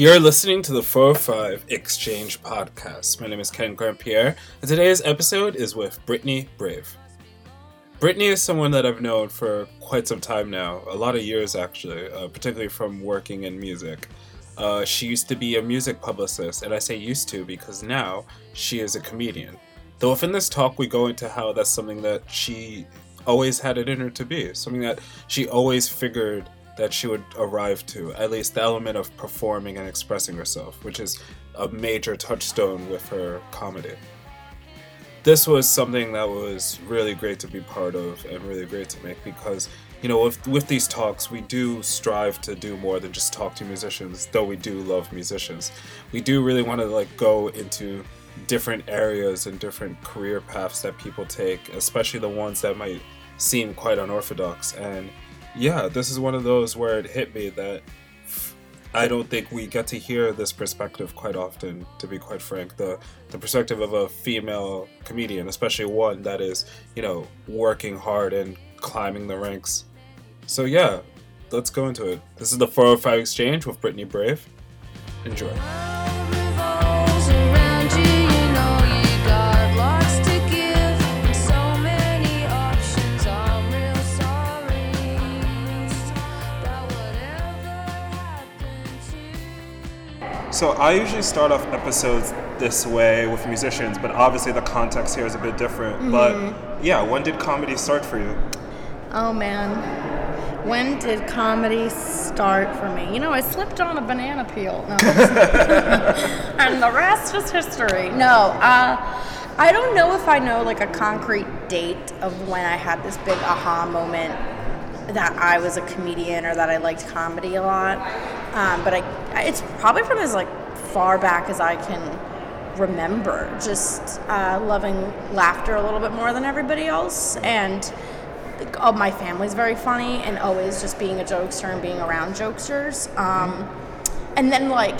You're listening to the 405 Exchange Podcast. My name is Ken Grant Pierre, and today's episode is with Brittany Brave. Brittany is someone that I've known for quite some time now, a lot of years actually, uh, particularly from working in music. Uh, she used to be a music publicist, and I say used to because now she is a comedian. Though, if in this talk we go into how that's something that she always had it in her to be, something that she always figured that she would arrive to, at least the element of performing and expressing herself, which is a major touchstone with her comedy. This was something that was really great to be part of and really great to make because, you know, with, with these talks, we do strive to do more than just talk to musicians, though we do love musicians. We do really want to, like, go into different areas and different career paths that people take, especially the ones that might seem quite unorthodox. And yeah, this is one of those where it hit me that I don't think we get to hear this perspective quite often, to be quite frank. The the perspective of a female comedian, especially one that is, you know, working hard and climbing the ranks. So yeah, let's go into it. This is the 405 Exchange with Brittany Brave. Enjoy. So I usually start off episodes this way with musicians, but obviously the context here is a bit different. Mm-hmm. But yeah, when did comedy start for you? Oh man, when did comedy start for me? You know, I slipped on a banana peel, no, and the rest is history. No, uh, I don't know if I know like a concrete date of when I had this big aha moment that I was a comedian or that I liked comedy a lot. Um, but I, it's probably from as like far back as I can remember, just uh, loving laughter a little bit more than everybody else, and oh, my family's very funny, and always just being a jokester and being around jokesters. Um, and then like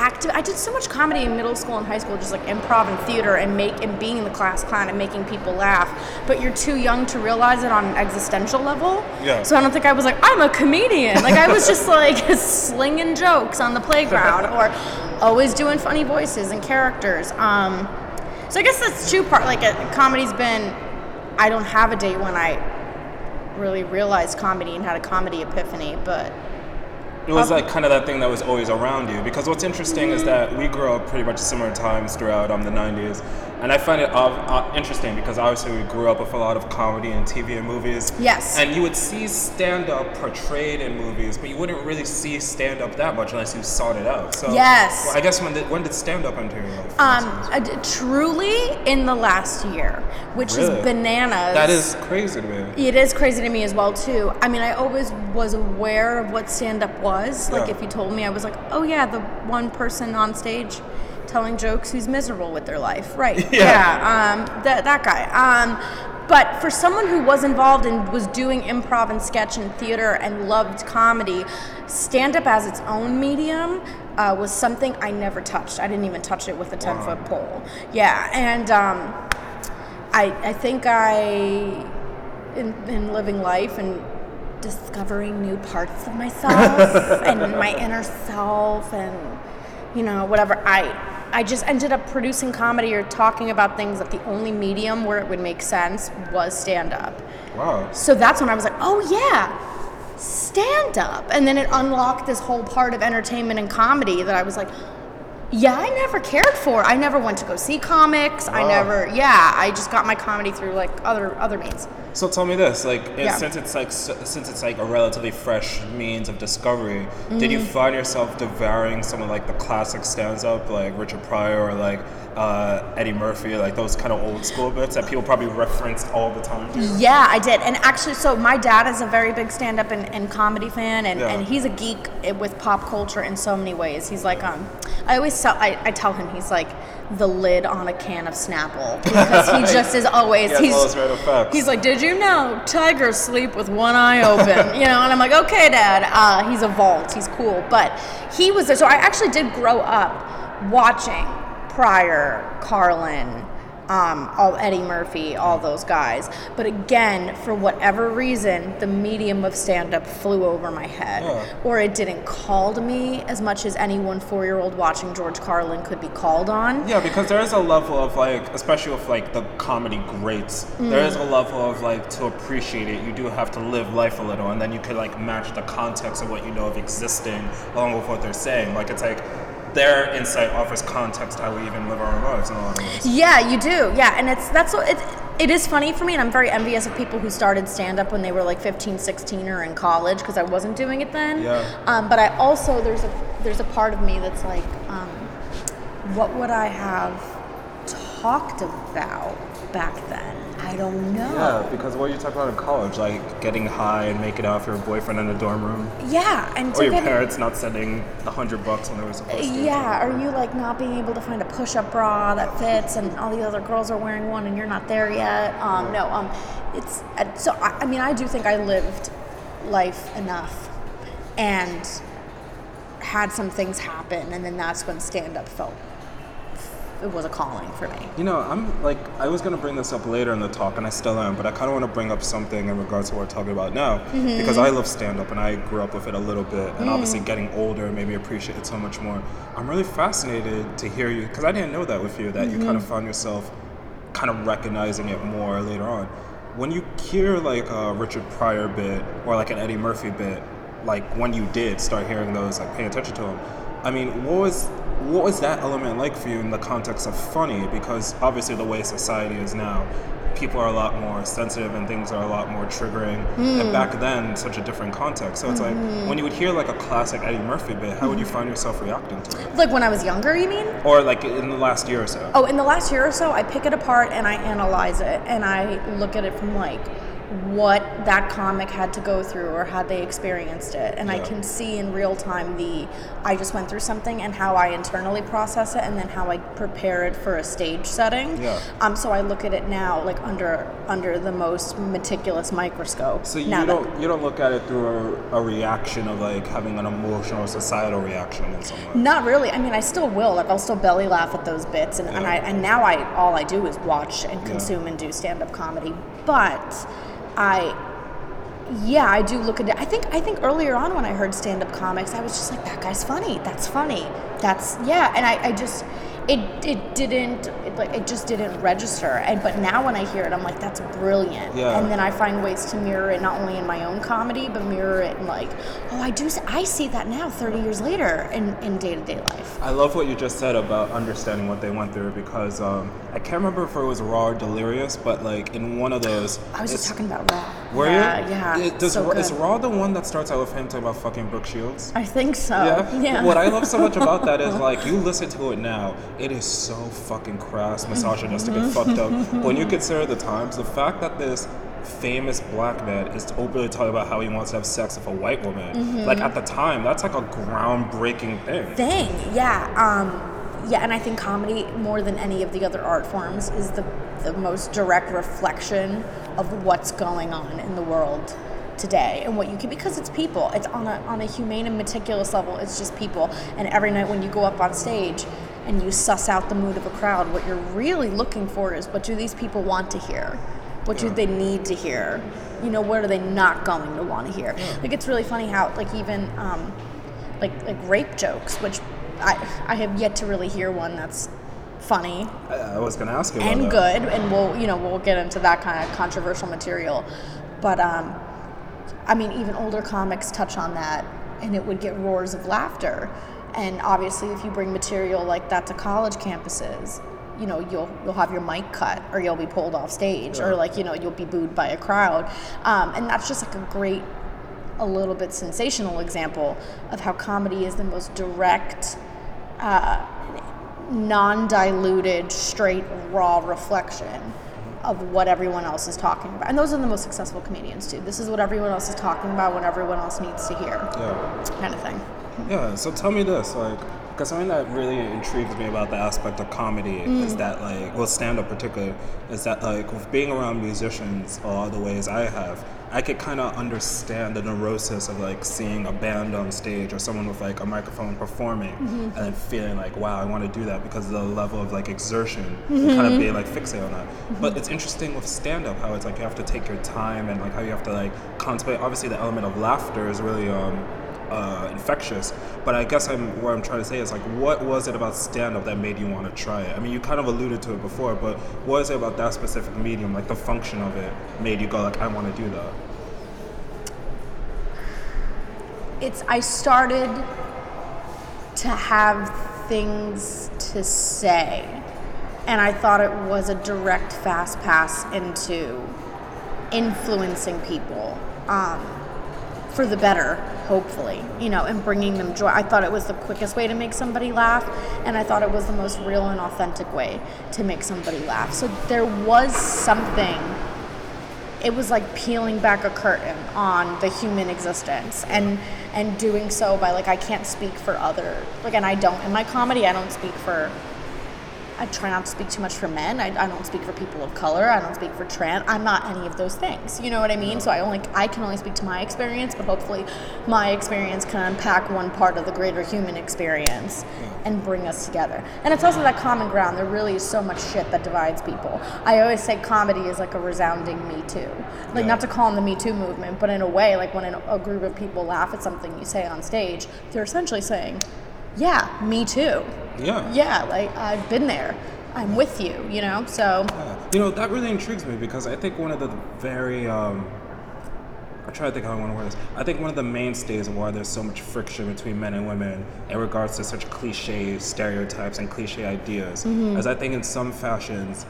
active. I did so much comedy in middle school and high school, just like improv and theater, and make and being the class clown and making people laugh. But you're too young to realize it on an existential level. Yeah. So I don't think I was like I'm a comedian. Like I was just like slinging jokes on the playground or always doing funny voices and characters. Um, so I guess that's two part. Like a, comedy's been. I don't have a date when I really realized comedy and had a comedy epiphany, but it was like kind of that thing that was always around you. Because what's interesting is that we grew up pretty much similar times throughout um, the 90s and i find it uh, uh, interesting because obviously we grew up with a lot of comedy and tv and movies. Yes. And you would see stand-up portrayed in movies but you wouldn't really see stand-up that much unless you sought it out. So yes. well, i guess when did, when did stand-up enter your life? Um, uh, truly in the last year which really? is bananas. That is crazy to me. It is crazy to me as well too. I mean i always was aware of what stand-up was was. Like yeah. if you told me, I was like, oh yeah, the one person on stage telling jokes who's miserable with their life, right? Yeah, yeah um, that that guy. Um, but for someone who was involved and was doing improv and sketch and theater and loved comedy, stand up as its own medium uh, was something I never touched. I didn't even touch it with a 10 foot pole. Yeah, and um, I, I think I, in, in living life and discovering new parts of myself and my inner self and you know whatever. I i just ended up producing comedy or talking about things that the only medium where it would make sense was stand up wow. So that's when i was like oh yeah stand up and then it unlocked this whole part of entertainment and comedy that i was like yeah, I never cared for. I never went to go see comics. Wow. I never. Yeah, I just got my comedy through like other other means. So tell me this, like yeah. since it's like since it's like a relatively fresh means of discovery, mm-hmm. did you mm-hmm. find yourself devouring some of like the classic stands up like Richard Pryor or like uh, Eddie Murphy, like those kind of old school bits that people probably referenced all the time. Yeah, I did. And actually, so my dad is a very big stand up and, and, comedy fan, and, yeah. and he's a geek with pop culture in so many ways. He's like, um, I always tell, I, I tell him, he's like, the lid on a can of Snapple because he just is always he's he's like, did you know tigers sleep with one eye open? you know, and I'm like, okay, Dad. Uh, he's a vault. He's cool, but he was there. so I actually did grow up watching Pryor, Carlin, um, all Eddie Murphy, all those guys. But again, for whatever reason, the medium of stand up flew over my head. Yeah. Or it didn't call to me as much as any one four year old watching George Carlin could be called on. Yeah, because there is a level of like, especially with like the comedy greats, there is a level of like to appreciate it. You do have to live life a little, and then you could like match the context of what you know of existing along with what they're saying. Like it's like their insight offers context how we even live our lives in a lot of ways. Yeah, you do. Yeah, and it's that's what it, it is funny for me, and I'm very envious of people who started stand up when they were like 15, 16, or in college because I wasn't doing it then. Yeah. Um, but I also there's a there's a part of me that's like, um, what would I have talked about back then? I don't know. Yeah, because what you talk about in college, like getting high and making out with your boyfriend in a dorm room, Yeah, and or your parents not sending a hundred bucks when they were supposed to. Yeah, are you like not being able to find a push-up bra that fits, and all the other girls are wearing one, and you're not there yet? Um, no, um, it's uh, so. I, I mean, I do think I lived life enough, and had some things happen, and then that's when stand-up felt it was a calling for me. You know, I'm like, I was gonna bring this up later in the talk, and I still am, but I kind of want to bring up something in regards to what we're talking about now, mm-hmm. because I love stand up and I grew up with it a little bit, and mm-hmm. obviously getting older made me appreciate it so much more. I'm really fascinated to hear you, because I didn't know that with you, that you kind of mm-hmm. found yourself kind of recognizing it more later on. When you hear like a Richard Pryor bit or like an Eddie Murphy bit, like when you did start hearing those, like paying attention to them, I mean, what was what was that element like for you in the context of funny? Because obviously the way society is now, people are a lot more sensitive and things are a lot more triggering. And hmm. back then, such a different context. So it's like mm-hmm. when you would hear like a classic Eddie Murphy bit, how would you find yourself reacting to it? Like when I was younger, you mean? Or like in the last year or so? Oh, in the last year or so, I pick it apart and I analyze it and I look at it from like what that comic had to go through or how they experienced it. And I can see in real time the I just went through something and how I internally process it and then how I prepare it for a stage setting. Yeah. Um so I look at it now like under under the most meticulous microscope. So you don't you don't look at it through a, a reaction of like having an emotional societal reaction in some way. Not really. I mean, I still will. Like, I'll still belly laugh at those bits, and, and I and now I all I do is watch and consume and do stand up comedy. But I, yeah, I do look at it. I think I think earlier on when I heard stand up comics, I was just like, that guy's funny. That's funny. That's yeah. And I, I just it it didn't it, like it just didn't register. And but now when I hear it, I'm like, that's brilliant. Yeah. And then I find ways to mirror it not only in my own comedy, but mirror it in like, oh, I do. I see that now, 30 years later, in in day to day life. I love what you just said about understanding what they went through because um, I can't remember if it was Raw or Delirious, but like in one of those, I was just talking about Raw. Were yeah, you? Yeah, It- does, so Ra- is. Raw the one that starts out with him talking about fucking Brooke Shields? I think so. Yeah. Yeah. What I love so much about that is like you listen to it now, it is so fucking crass, misogynistic, and fucked up. But when you consider the times, the fact that this famous black man is openly talking about how he wants to have sex with a white woman, Mm-hmm. like at the time, that's like a groundbreaking thing. thing. Yeah. Um, yeah, and I think comedy, more than any of the other art forms, is the the most direct reflection of what's going on in the world today and what you can because it's people. It's on a on a humane and meticulous level. It's just people. And every night when you go up on stage and you suss out the mood of a crowd, what you're really looking for is what do these people want to hear? What do they need to hear? You know, what are they not going to want to hear? Like it's really funny how like even um, like like rape jokes, which I I have yet to really hear one that's funny I, I was gonna ask you and that. good, and we'll you know we'll get into that kind of controversial material, but um, I mean even older comics touch on that, and it would get roars of laughter, and obviously if you bring material like that to college campuses. You know, you'll you'll have your mic cut, or you'll be pulled off stage, or like you know you'll be booed by a crowd, um, and that's just like a great a little bit sensational example of how comedy is the most direct, uh, non diluted, straight, raw reflection of what everyone else is talking about. And those are the most successful comedians, too. This is what everyone else is talking about when everyone else needs to hear, Yeah. kind of thing. Yeah, so tell me this, like, because something that really intrigues me about the aspect of comedy Mm. is that, like, well, stand up particularly, is that, like, with being around musicians a lot of the ways I have, I could kind of understand the neurosis of like seeing a band on stage or someone with like a microphone performing mm-hmm. and then feeling like, wow, I want to do that because of the level of like exertion and mm-hmm. kind of being like fixated on that. Mm-hmm. But it's interesting with stand up how it's like you have to take your time and like how you have to like contemplate. Obviously, the element of laughter is really um, uh, infectious. But I guess I'm what I'm trying to say is like, what was it about stand up that made you want to try it? I mean, you kind of alluded to it before, but what is it about that specific medium, like the function of it, made you go like, I want to do that? it's I started to have things to say, and I thought it was a direct fast pass into influencing people um, for the better, hopefully, you know, and bringing them joy. I thought it was the quickest way to make somebody laugh, and I thought it was the most real and authentic way to make somebody laugh. So there was something it was like peeling back a curtain on the human existence and and doing so by like I can't speak for other like and I don't in my comedy I don't speak for I try not to speak too much for men. I, I don't speak for people of color. I don't speak for trans. I'm not any of those things. You know what I mean? So I only I can only speak to my experience, but hopefully my experience can unpack one part of the greater human experience hmm. and bring us together. And it's also that common ground. There really is so much shit that divides people. I always say comedy is like a resounding Me Too. Like Yeah. not to call on the Me Too movement, but in a way, like when a group of people laugh at something you say on stage, they're essentially saying, "Yeah, me too." Yeah. yeah, like I've been there. I'm with you, you know? So, Yeah. You know, that really intrigues me because I think one of the very, um, I'm trying to think how I want to word this. I think one of the mainstays of why there's so much friction between men and women in regards to such cliche stereotypes and cliche ideas, as I think in some fashions,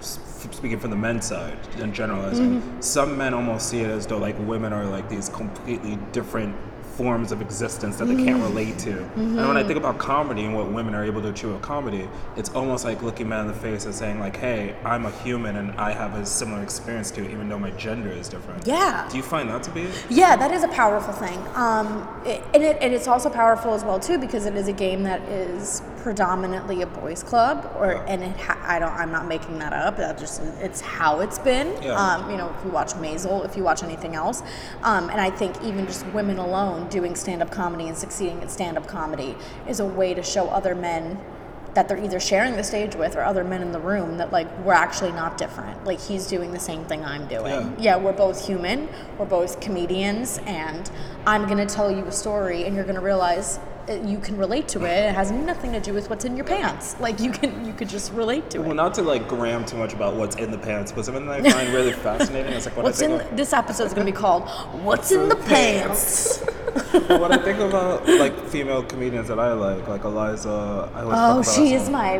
speaking from the men's side and generalizing, some men almost see it as though like women are like these completely different forms of existence that they can't relate to. And when I think about comedy and what women are able to achieve with comedy, it's almost like looking men in the face and saying like, "Hey, I'm a human and I have a similar experience to you, even though my gender is different." yeah. Do you find that to be? Yeah, that is a powerful thing. Um, it, and, it, and it's also powerful as well too because it is a game that is predominantly a boys' club, or and it ha- I don't I'm not making that up. That just it's how it's been. Yeah. Um, you know, if you watch Maisel, if you watch anything else, um, and I think even just women alone doing stand-up comedy and succeeding at stand-up comedy is a way to show other men that they're either sharing the stage with or other men in the room that like we're actually not different like he's doing the same thing i'm doing Yeah. yeah, we're both human, we're both comedians, and I'm gonna tell you a story, and you're gonna realize uh, you can relate to it. It has nothing to do with what's in your pants. Like you can, you could just relate to Well, it. Well, not to like gram too much about what's in the pants, but something that I find really fascinating is like when What's I in think of, this episode's gonna be called "What's in the Pants." when I think about like female comedians that I like, like Iliza. I always Oh, she is my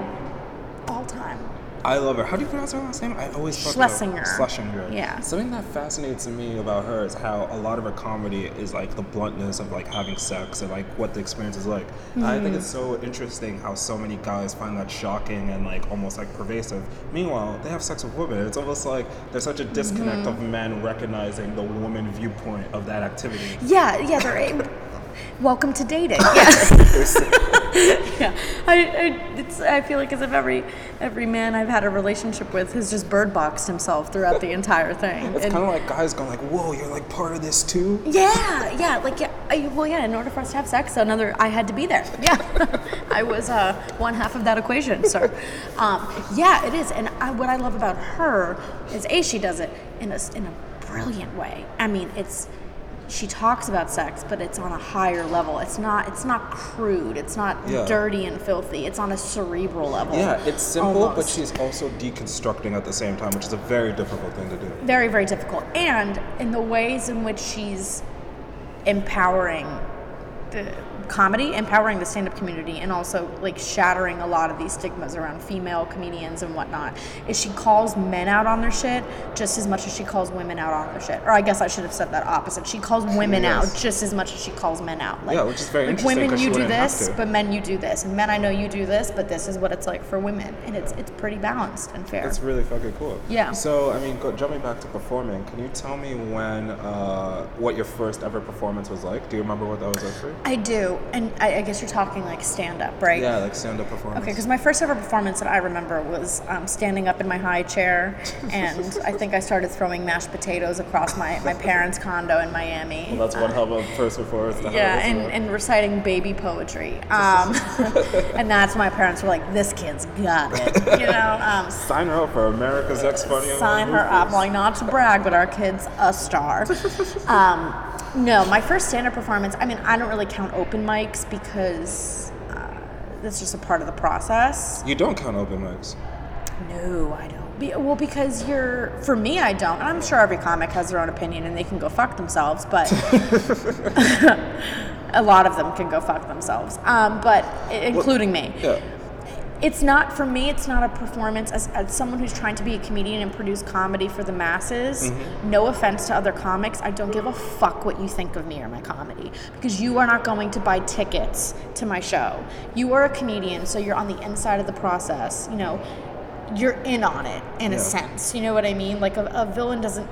all-time. I love her. How do you pronounce her last name? I always fuck it up. Shlesinger. Shlesinger. Yeah. Something that fascinates me about her is how a lot of her comedy is like the bluntness of like having sex and like what the experience is like. And I Mm-hmm. think it's so interesting how so many guys find that shocking and like almost like pervasive. Meanwhile, they have sex with women. It's almost like there's such a disconnect Mm-hmm. of men recognizing the woman viewpoint of that activity. Yeah, yeah, they're. Welcome to dating. Yeah. yeah. I, I, it's, I feel like as if every every man I've had a relationship with has just bird boxed himself throughout the entire thing. It's kind of like guys going like, "Whoa, you're like part of this too." yeah, yeah, like yeah. I, well, yeah. In order for us to have sex, another I had to be there. Yeah, I was uh, one half of that equation. So, um, yeah, it is. And I, what I love about her is a she does it in a in a brilliant way. I mean, it's she talks about sex, but it's on a higher level. It's not it's not crude. It's not Yeah. dirty and filthy. It's on a cerebral level. Yeah, it's simple, but she's also deconstructing at the same time, which is a very difficult thing to do. very very difficult and in the ways in which she's empowering the comedy empowering the stand-up community and also like shattering a lot of these stigmas around female comedians and whatnot is she calls men out on their shit just as much as she calls women out on their shit or i guess i should have said that opposite she calls women Yes. out just as much as she calls men out like, Yeah, which is very like interesting women you do this but men you do this and men i know you do this but this is what it's like for women and it's it's pretty balanced and fair It's really fucking cool. Yeah. So, I mean, go, jumping back to performing, can you tell me when, uh, what your first ever performance was like? Do you remember what that was like for you? I do, and I, I guess you're talking like stand up, right? Yeah, like stand up performance. Okay, because my first ever performance that I remember was um, standing up in my high chair, and I think I started throwing mashed potatoes across my, my parents' condo in Miami. Well, that's one hell of a first performance. Yeah, and, and reciting baby poetry. Um, and that's my parents were like, this kid's got it. You know, um, sign her up for America's Next Funny. sign her up. Like, not to brag, but our kid's a star. Um, no, my first stand up performance, I mean, I don't really count open mics because uh, that's just a part of the process. You don't count open mics. No, I don't. Be, well, because you're, for me, I don't. And I'm sure every comic has their own opinion and they can go fuck themselves, but a lot of them can go fuck themselves, um, but including me. Yeah. It's not, for me, it's not a performance. As, as someone who's trying to be a comedian and produce comedy for the masses, mm-hmm. no offense to other comics, I don't give a fuck what you think of me or my comedy because you are not going to buy tickets to my show. You are a comedian, so you're on the inside of the process. You know, you're in on it in Yeah. a sense. You know what I mean? Like a, a villain doesn't.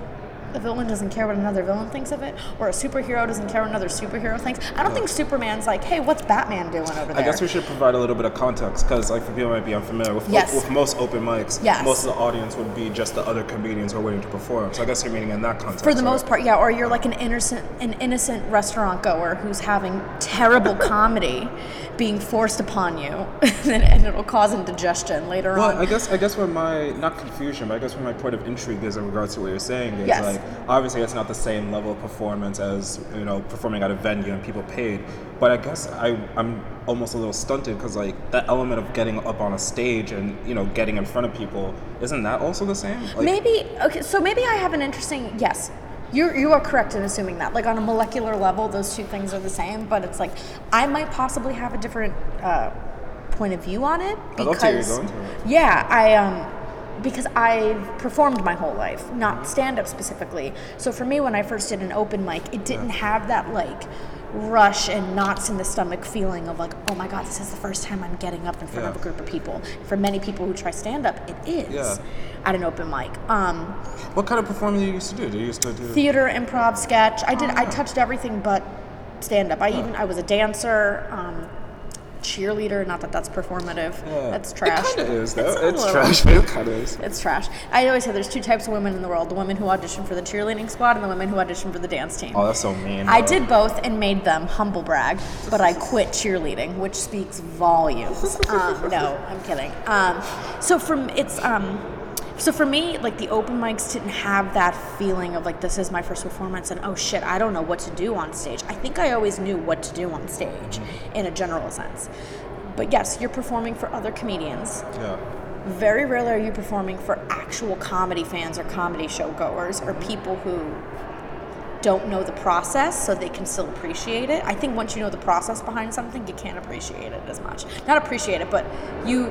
A villain doesn't care what another villain thinks of it, or a superhero doesn't care what another superhero thinks. I don't think Superman's like, "Hey, what's Batman doing over there?" I guess we should provide a little bit of context because, like, for people who might be unfamiliar with, Yes. with most open mics, Yes. most of the audience would be just the other comedians who are waiting to perform. So I guess you're meaning in that context. For the right? most part, yeah. Or you're like an innocent, an innocent restaurant goer who's having terrible comedy being forced upon you, and it'll cause indigestion later Well, on. Well, I guess I guess where my not confusion, but I guess where my point of intrigue is in regards to what you're saying is Yes. like obviously it's not the same level of performance as you know performing at a venue and people paid, but I guess I I'm almost a little stunted because like that element of getting up on a stage and you know getting in front of people isn't that also the same? Like, maybe okay. So maybe I have an interesting yes. You you are correct in assuming that. Like on a molecular level, those two things are the same. But it's like I might possibly have a different uh, point of view on it I'd love to hear you because yeah, I um because I've performed my whole life, not stand up specifically. So for me, when I first did an open mic, it didn't have that like rush and knots in the stomach feeling of like, oh my god, this is the first time I'm getting up in front of a group of people. For many people who try stand up, it is Yeah. at an open mic. Um, What kind of performing do you used to do? Do you used to do? theater, improv, sketch. I did. Oh. I touched everything but stand up. I even I was a dancer, um, cheerleader. Not that that's performative. Yeah. That's trash. It kind of is though. It's It's, trash, but it kind of is. It's trash. I always say there's two types of women in the world: the women who audition for the cheerleading squad and the women who audition for the dance team. Oh, that's so mean. I bro. did both and made them humble brag, but I quit cheerleading, which speaks volumes. Um, no, I'm kidding. Um, so from it's um, so for me, like the open mics didn't have that feeling of like this is my first performance and oh shit, I don't know what to do on stage. I think I always knew what to do on stage, in a general sense. But yes, you're performing for other comedians. Yeah. Very rarely are you performing for actual comedy fans or comedy show goers or mm-hmm. people who don't know the process so they can still appreciate it. I think once you know the process behind something, you can't appreciate it as much. Not appreciate it, but you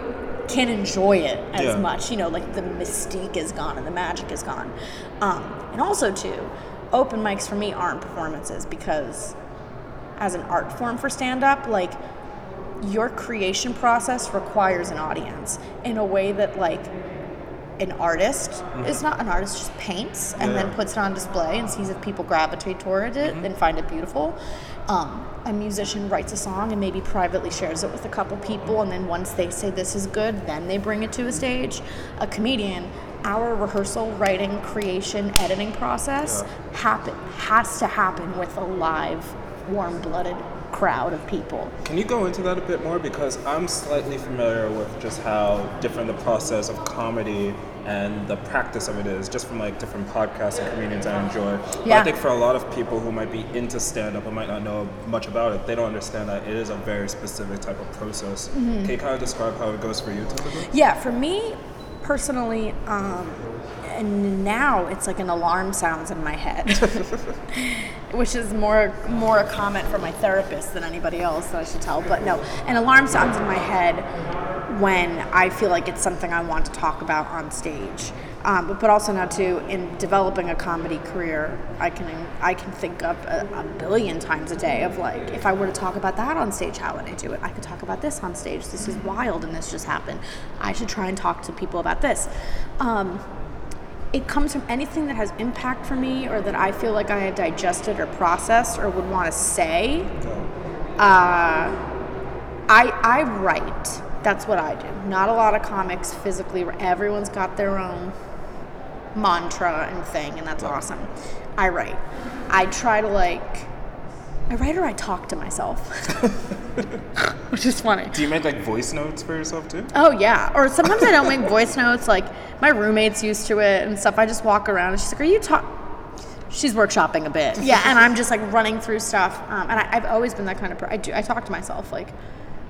can enjoy it as Yeah. much. You know, like the mystique is gone and the magic is gone. Um, and also, too, open mics for me aren't performances because as an art form for stand up, like your creation process requires an audience in a way that like an artist is not an artist just paints and then puts it on display and sees if people gravitate toward it and find it beautiful um, a musician writes a song and maybe privately shares it with a couple people and then once they say this is good then they bring it to a stage. A comedian our rehearsal writing creation editing process happen has to happen with a live warm-blooded crowd of people Can you go into that a bit more? Because I'm slightly familiar with just how different the process of comedy and the practice of it is, just from like different podcasts and comedians I enjoy. But Yeah. I think for a lot of people who might be into stand up and might not know much about it, they don't understand that it is a very specific type of process. Mm-hmm. Can you kind of describe how it goes for you typically? Yeah, for me personally, um, and now it's like an alarm sounds in my head, which is more more a comment from my therapist than anybody else that I should tell. But no, an alarm sounds in my head when I feel like it's something I want to talk about on stage. Um, but, but also now too, in developing a comedy career, I can I can think up a, a billion times a day of like, if I were to talk about that on stage, how would I do it? I could talk about this on stage. This is wild, and this just happened. I should try and talk to people about this. Um, it comes from anything that has impact for me, or that I feel like I have digested or processed, or would want to say Uh, I I write. That's what I do. Not a lot of comics physically. Everyone's got their own mantra and thing, and that's awesome. I write. I try to like. I write or I talk to myself, which is funny. Do you make like voice notes for yourself too? Oh yeah, or sometimes I don't make voice notes. Like my roommate's used to it and stuff. I just walk around and she's like, "Are you talk?" She's workshopping a bit, yeah, and I'm just like running through stuff. Um, and I, I've always been that kind of person. I do. I talk to myself like.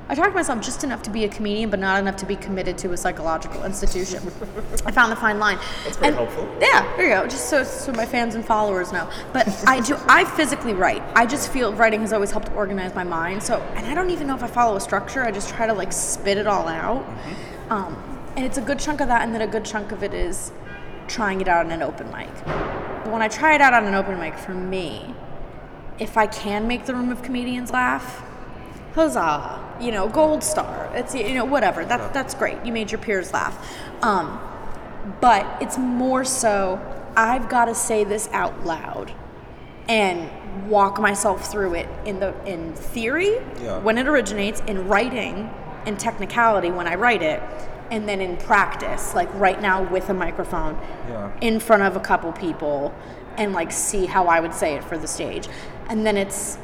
I talk to myself just enough to be a comedian, but not enough to be committed to a psychological institution. I found the fine line. That's very And- helpful. Yeah, there you go. Just so, so my fans and followers know. But I do. I physically write. I just feel writing has always helped organize my mind. So, and I don't even know if I follow a structure. I just try to like spit it all out. Um, and it's a good chunk of that, and then a good chunk of it is trying it out on an open mic. But when I try it out on an open mic, for me, if I can make the room of comedians laugh, huzzah! You know, gold star. It's you know whatever. That that's great. You made your peers laugh. Um, but it's more so I've got to say this out loud and walk myself through it in the in theory Yeah. when it originates in writing in technicality when I write it and then in practice like right now with a microphone Yeah. in front of a couple people and like see how I would say it for the stage and then it's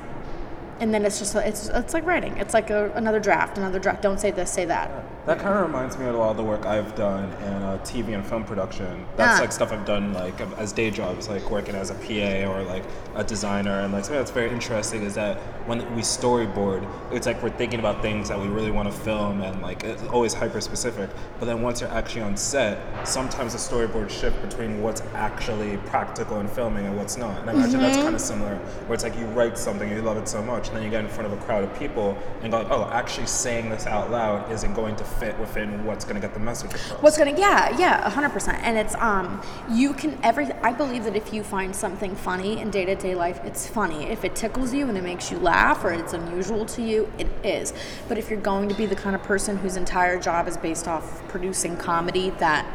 and then it's just it's it's like writing. It's like a, another draft another draft. Don't say this say that That kind of reminds me of a lot of the work I've done in uh, TV and film production. That's Ah. like stuff I've done like as day jobs, like working as a PA or like a designer. And like something that's very interesting is that when we storyboard, it's like we're thinking about things that we really want to film, and like it's always hyper specific. But then once you're actually on set, sometimes the storyboard shift between what's actually practical in filming and what's not. And I imagine that's kind of similar, where it's like you write something, and you love it so much, and then you get in front of a crowd of people and go, like, oh, actually saying this out loud isn't going to fit within what's going to get the message across. What's gonna yeah yeah hundred percent. And it's um you can every I believe that if you find something funny in day to day life it's funny. If it tickles you and it makes you laugh or it's unusual to you it is. But if you're going to be the kind of person whose entire job is based off producing comedy that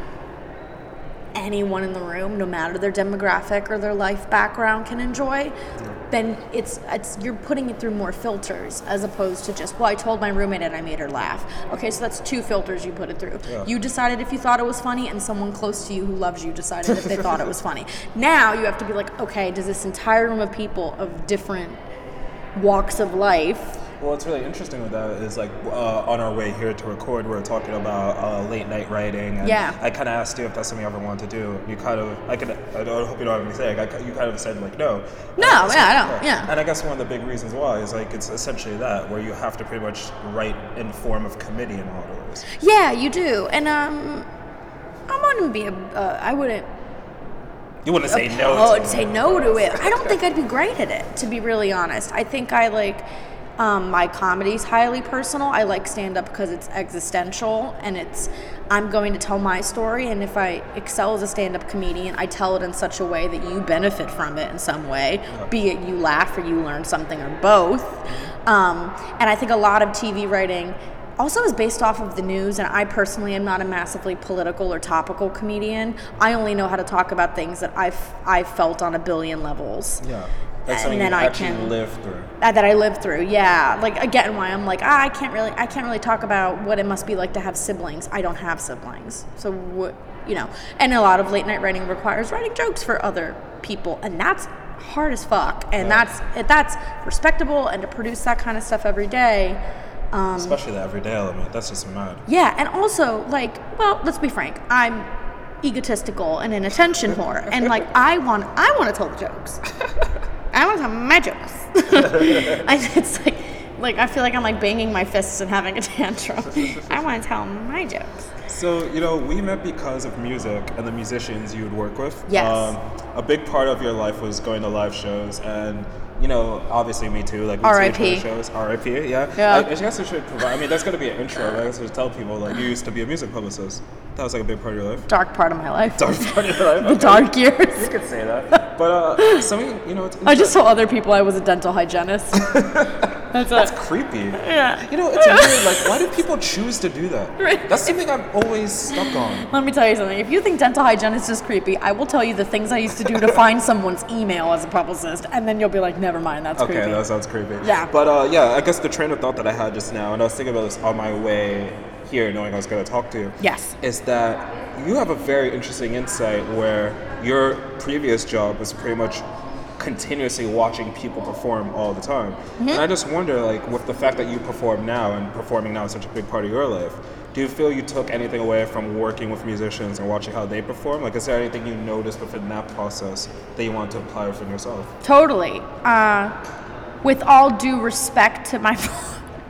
anyone in the room no matter their demographic or their life background can enjoy then it's it's you're putting it through more filters as opposed to just well I told my roommate and I made her laugh. Okay, so that's two filters you put it through. Yeah. You decided if you thought it was funny and someone close to you who loves you decided if they thought it was funny. Now you have to be like, okay, does this entire room of people of different walks of life Well, what's really interesting with that is like uh, on our way here to record, we are talking about uh, late night writing. And Yeah. I kind of asked you if that's something you ever wanted to do. You kind of, I could, I don't hope you don't have me say. Like, I, you kind of said like no. No, yeah, I don't, yeah. And I guess one of the big reasons why is like it's essentially that where you have to pretty much write in form of committee in a lot of ways. Yeah, you do. And um I wouldn't be a uh, I wouldn't You wouldn't say no. Oh, to say no to it. I don't think I'd be great at it, to be really honest. I think I like um, my comedy's highly personal. I like stand up because it's existential and it's I'm going to tell my story and if I excel as a stand up comedian, I tell it in such a way that you benefit from it in some way, be it you laugh or you learn something or both. Um, and I think a lot of TV writing also is based off of the news and i personally am not a massively political or topical comedian i only know how to talk about things that i've i've felt on a billion levels Yeah. That's And something then you I can- live through. uh, that i lived through yeah like again why i'm like ah, i can't really i can't really talk about what it must be like to have siblings i don't have siblings so what you know and a lot of late night writing requires writing jokes for other people and that's hard as fuck and Yeah. that's that's respectable and to produce that kind of stuff every day um, Especially the everyday element. That's just mad. yeah, and also like, well, let's be frank. I'm egotistical and an attention whore, and like I want, I want to tell the jokes. I want to tell my jokes. it's like, like I feel like I'm like banging my fists and having a tantrum. I want to tell my jokes. So, you know, we met because of music and the musicians you would work with. Um, Yes. a big part of your life was going to live shows and you know, obviously me too. Like we R.I.P.. shows. R.I.P. Yeah. Yeah. I, I guess I should provide. I mean, that's gonna be an intro. Right? I guess I should tell people like you used to be a music publicist. That was like a big part of your life. Dark part of my life. Dark part of your life. the okay. dark years. You could say that. But uh, something you know, it's I just told other people I was a dental hygienist. That's That's it. creepy. Yeah. You know, it's weird. Like, why do people choose to do that? Right. That's something I'm always stuck on. Let me tell you something. If you think dental hygienist is creepy, I will tell you the things I used to do to find someone's email as a publicist, and then you'll be like, never mind, that's Okay, creepy. that sounds creepy. Yeah. But uh, yeah, I guess the train of thought that I had just now, and I was thinking about this on my way here, knowing I was going to talk to you. Yes. Is that you have a very interesting insight where your previous job was pretty much continuously watching people perform all the time. Mm-hmm. And I just wonder, like, with the fact that you perform now and performing now is such a big part of your life, do you feel you took anything away from working with musicians and watching how they perform? Like, is there anything you noticed within that process that you want to apply within yourself? Totally. Uh, with all due respect to my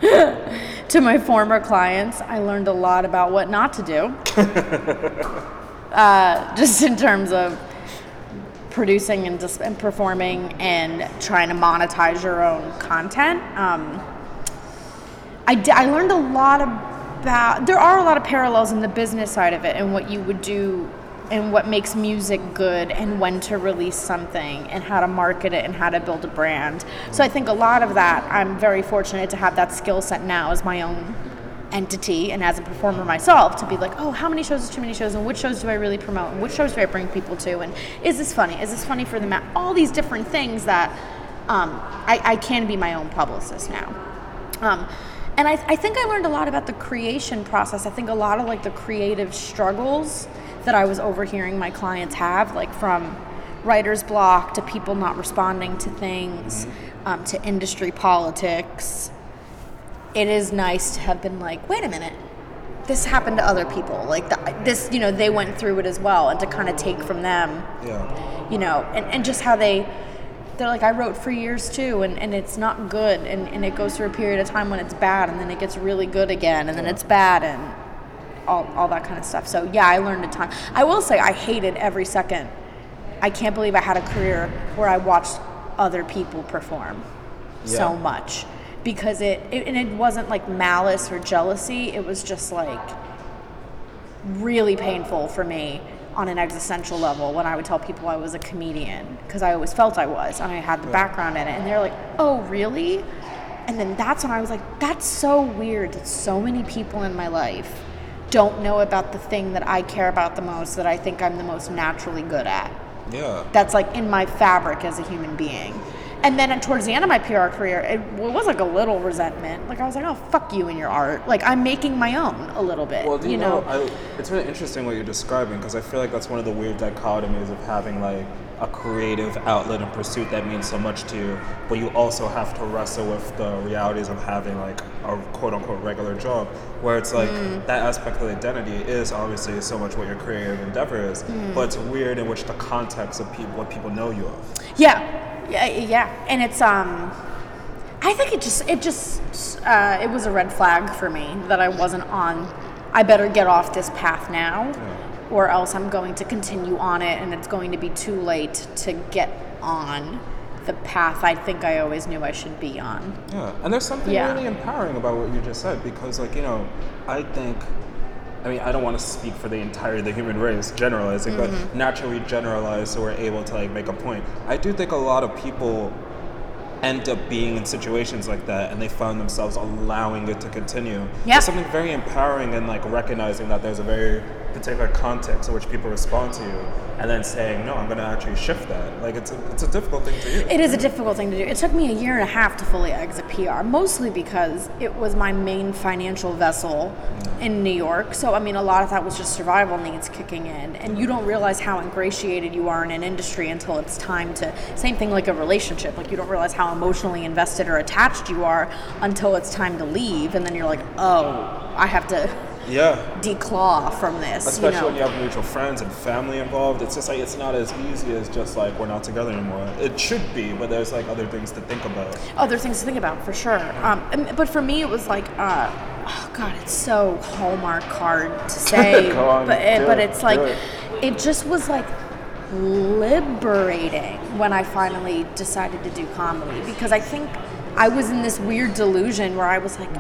to my former clients, I learned a lot about what not to do. uh, just in terms of producing and, dis- and performing and trying to monetize your own content. Um, I, d- I learned a lot about there are a lot of parallels in the business side of it and what you would do and what makes music good and when to release something and how to market it and how to build a brand so i think a lot of that i'm very fortunate to have that skill set now as my own entity and as a performer myself to be like oh how many shows is too many shows and which shows do i really promote and which shows do i bring people to and is this funny is this funny for the ma all these different things that um, I, I can be my own publicist now um, and I, I think I learned a lot about the creation process. I think a lot of like the creative struggles that I was overhearing my clients have, like from writer's block to people not responding to things, um, to industry politics. It is nice to have been like, wait a minute, this happened to other people. Like the, this, you know, they went through it as well, and to kind of take from them Yeah. you know, and, and just how they they're like I wrote for years too and, and it's not good and, and it goes through a period of time when it's bad and then it gets really good again and then it's bad and all, all that kind of stuff. So yeah, I learned a ton. I will say I hated every second. I can't believe I had a career where I watched other people perform so much because it, it and it wasn't like malice or jealousy. It was just like really painful for me on an existential level when I would tell people I was a comedian because I always felt I was and I had the background in it and they're like, "Oh, really?" And then that's when I was like, "That's so weird that so many people in my life don't know about the thing that I care about the most that I think I'm the most naturally good at." Yeah. That's like in my fabric as a human being. And then towards the end of my PR career, it was like a little resentment. Like I was like, "Oh, fuck you and your art." Like I'm making my own a little bit. Well, you, you know, know I, it's really interesting what you're describing because I feel like that's one of the weird dichotomies of having like a creative outlet and pursuit that means so much to you, but you also have to wrestle with the realities of having like a quote unquote regular job, where it's like Mm. that aspect of identity is obviously so much what your creative endeavor is, Mm. but it's weird in which the context of people, what people know you of. Yeah, yeah, yeah, and it's um, I think it just it just uh, it was a red flag for me that I wasn't on. I better get off this path now, or else I'm going to continue on it, and it's going to be too late to get on the path I think I always knew I should be on. Yeah, and there's something Yeah. really empowering about what you just said because, like, you know, I think, I mean, I don't want to speak for the entire the human race, generalizing, Mm-hmm. but naturally generalize so we're able to like make a point. I do think a lot of people end up being in situations like that and they find themselves allowing it to continue. Yeah. There's something very empowering in like recognizing that there's a very particular context in which people respond to you and then saying, no, I'm going to actually shift that. Like, it's a, it's a difficult thing to do. It is a difficult thing to do. It took me a year and a half to fully exit PR, mostly because it was my main financial vessel mm. in New York. So, I mean, a lot of that was just survival needs kicking in. And you don't realize how ingratiated you are in an industry until it's time to, same thing like a relationship. Like, you don't realize how emotionally invested or attached you are until it's time to leave. And then you're like, oh, I have to Yeah. declaw from this. Especially you know? when you have mutual friends and family involved, it's just like it's not as easy as just like we're not together anymore. It should be, but there's like other things to think about. other things to think about for sure. Um, and- but for me, it was like, uh, oh god, it's so hallmark hard to say, on, but it, do but it, it's like, it. it just was like liberating when I finally decided to do comedy because I think I was in this weird delusion where I was like,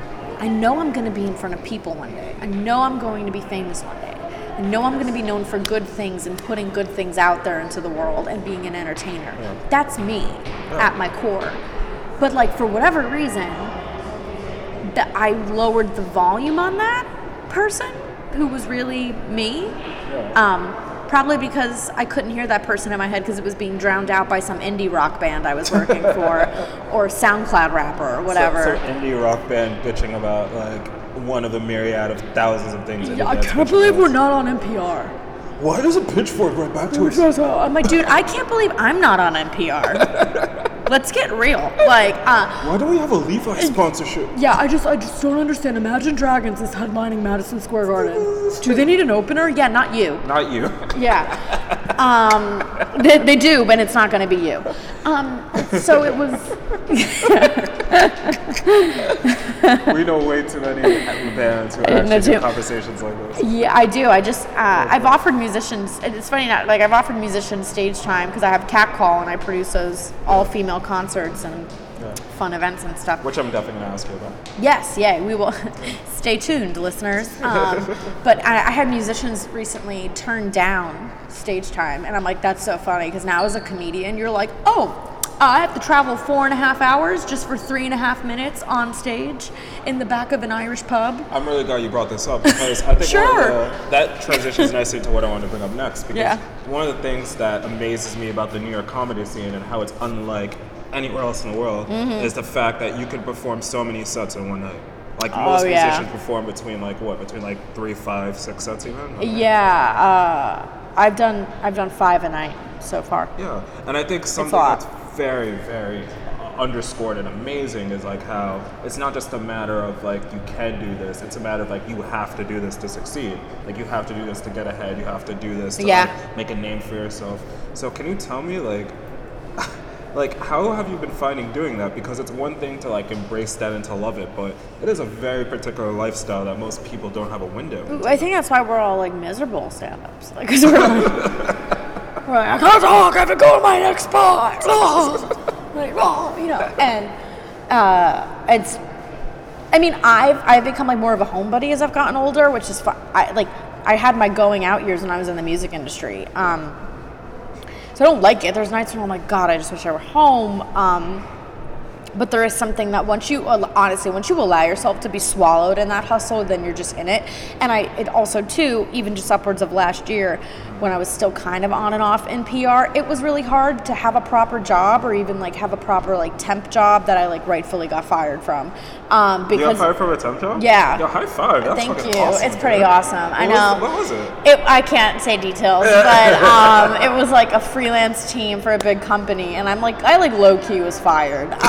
I know I'm going to be in front of people one day. I know I'm going to be famous one day. I know I'm going to be known for good things and putting good things out there into the world and being an entertainer. That's me at my core. But like for whatever reason, that I lowered the volume on that person who was really me. Um, probably because I couldn't hear that person in my head because it was being drowned out by some indie rock band I was working for, or SoundCloud rapper or whatever. So, so indie rock band bitching about like one of the myriad of thousands of things. Yeah, I can't believe we're not on NPR. Why does a Pitchfork write back to us? Uh, I'm like, dude, I can't believe I'm not on NPR. Let's get real. Like, uh, why do we have a Levi sponsorship? Yeah, I just, I just don't understand. Imagine Dragons is headlining Madison Square Garden. Do they need an opener? Yeah, not you. Not you. Yeah. Um, they, they do, but it's not going to be you. Um, so it was. we know way too many bands who actually do conversations like this. Yeah, I do. I just uh, I've offered musicians. It's funny not like I've offered musicians stage time because I have Cat Call and I produce those all female concerts and yeah. fun events and stuff. Which I'm definitely going to ask you about. Yes, yeah, we will. Stay tuned, listeners. Um, but I, I, had musicians recently turn down stage time, and I'm like, that's so funny because now as a comedian, you're like, oh, I have to travel four and a half hours just for three and a half minutes on stage in the back of an Irish pub. I'm really glad you brought this up because I think sure. the, that transitions nicely to what I want to bring up next. Because yeah. one of the things that amazes me about the New York comedy scene and how it's unlike anywhere else in the world mm-hmm. is the fact that you can perform so many sets in one night. Like oh, most yeah. musicians perform between like what, between like three, five, six sets even. Yeah, uh, I've done I've done five a night so far. Yeah, and I think something that's very, very underscored and amazing is like how it's not just a matter of like you can do this it's a matter of like you have to do this to succeed like you have to do this to get ahead you have to do this to yeah. like, make a name for yourself so can you tell me like like how have you been finding doing that because it's one thing to like embrace that and to love it but it is a very particular lifestyle that most people don't have a window i think that's why we're all like miserable stand-ups like because we're like Right, I can't talk. I have to go to my next spot. like, oh, you know, and uh, it's. I mean, I've I've become like more of a homebody as I've gotten older, which is fun. I like I had my going out years when I was in the music industry. Um, so I don't like it. There's nights when I'm like, God, I just wish I were home. Um, but there is something that once you honestly once you allow yourself to be swallowed in that hustle then you're just in it and i it also too even just upwards of last year when I was still kind of on and off in PR, it was really hard to have a proper job or even like have a proper like temp job that I like rightfully got fired from. Um, because you got fired from a temp job? Yeah. Yo, high five. That's Thank you. Awesome, it's pretty awesome. What I know. Was, what was it? it? I can't say details, but um, it was like a freelance team for a big company, and I'm like, I like low key was fired.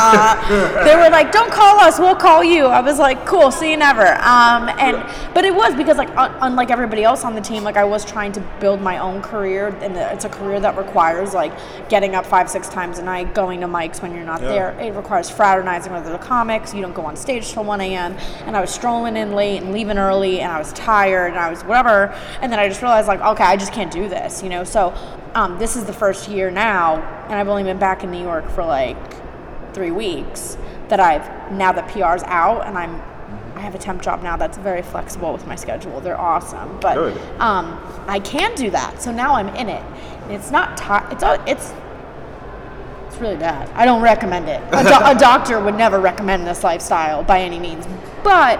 They were like, "Don't call us, we'll call you." I was like, "Cool, see you never." Um, and yeah. but it was because like un- unlike everybody else on the team, like I was trying to build my own career, and it's a career that requires like getting up five, six times a night, going to mics when you're not yeah. there. It requires fraternizing with other comics. You don't go on stage till 1 a.m. And I was strolling in late and leaving early, and I was tired, and I was whatever. And then I just realized like, okay, I just can't do this, you know. So um, this is the first year now, and I've only been back in New York for like three weeks. That I've now that PR's out, and I'm I have a temp job now that's very flexible with my schedule. They're awesome, but um, I can do that. So now I'm in it. It's not it's a, it's it's really bad. I don't recommend it. A, do- a doctor would never recommend this lifestyle by any means. But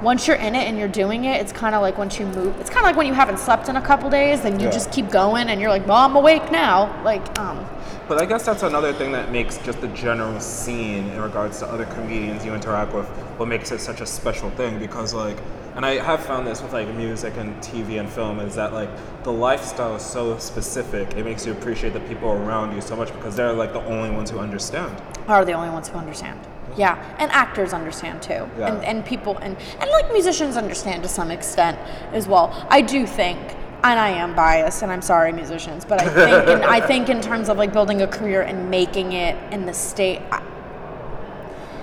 once you're in it and you're doing it, it's kind of like once you move. It's kind of like when you haven't slept in a couple days, then you yeah. just keep going, and you're like, "Well, I'm awake now." Like, um, but I guess that's another thing that makes just the general scene in regards to other comedians you interact with, what makes it such a special thing. Because like, and I have found this with like music and TV and film, is that like the lifestyle is so specific. It makes you appreciate the people around you so much because they're like the only ones who understand. Are the only ones who understand. Yeah, and actors understand too, yeah. and and people and and like musicians understand to some extent as well. I do think and I am biased, and I'm sorry, musicians, but I think in, I think in terms of like building a career and making it in the state,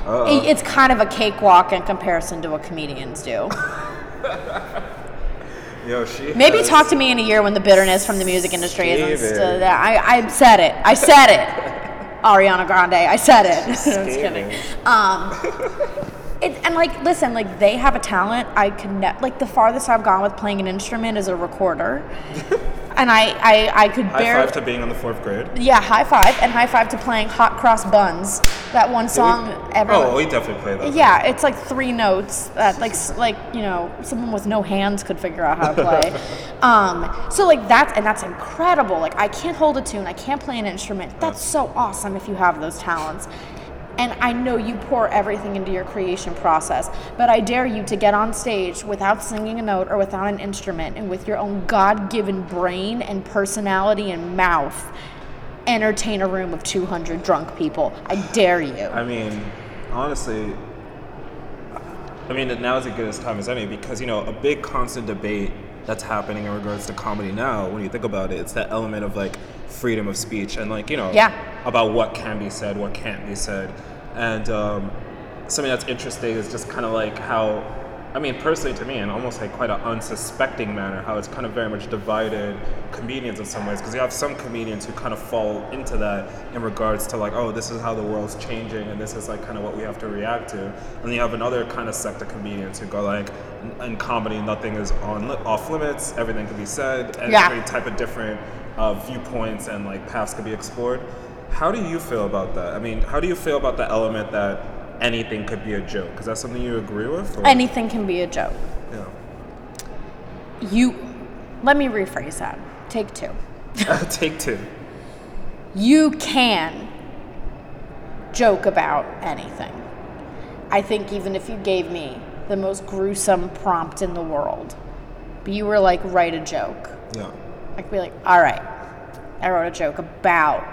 it, it's kind of a cakewalk in comparison to what comedians do. Yo, Maybe talk to me in a year when the bitterness from the music industry isn't still there. I, I said it. I said it. Ariana Grande. I said it. I'm just kidding. Um, it, and like, listen, like they have a talent. I can ne- like the farthest I've gone with playing an instrument is a recorder. and I, I, I could High barely. five to being on the fourth grade. yeah, high five and high five to playing Hot Cross Buns. That one song. everyone, Oh, we definitely played that. Yeah, it's like three notes that like like you know someone with no hands could figure out how to play. um, so like that's and that's incredible. Like I can't hold a tune, I can't play an instrument. That's so awesome if you have those talents. And I know you pour everything into your creation process, but I dare you to get on stage without singing a note or without an instrument and with your own God given brain and personality and mouth, entertain a room of 200 drunk people. I dare you. I mean, honestly, I mean, now is as good as time as any because, you know, a big constant debate that's happening in regards to comedy now, when you think about it, it's that element of like freedom of speech and like, you know, Yeah. About what can be said, what can't be said. And um, something that's interesting is just kind of like how, I mean, personally to me, in almost like quite an unsuspecting manner, how it's kind of very much divided comedians in some ways. Because you have some comedians who kind of fall into that in regards to like, oh, this is how the world's changing, and this is like kind of what we have to react to. And then you have another kind of sect of comedians who go like, in- comedy, nothing is on off limits, everything can be said, and Yeah. every type of different uh, viewpoints and like paths can be explored. How do you feel about that? I mean, how do you feel about the element that anything could be a joke? Is that something you agree with? Or? Anything can be a joke. Yeah. You, let me rephrase that. Take two. Take two. You can joke about anything. I think even if you gave me the most gruesome prompt in the world, but you were like, write a joke, Yeah. I could be like, all right, I wrote a joke about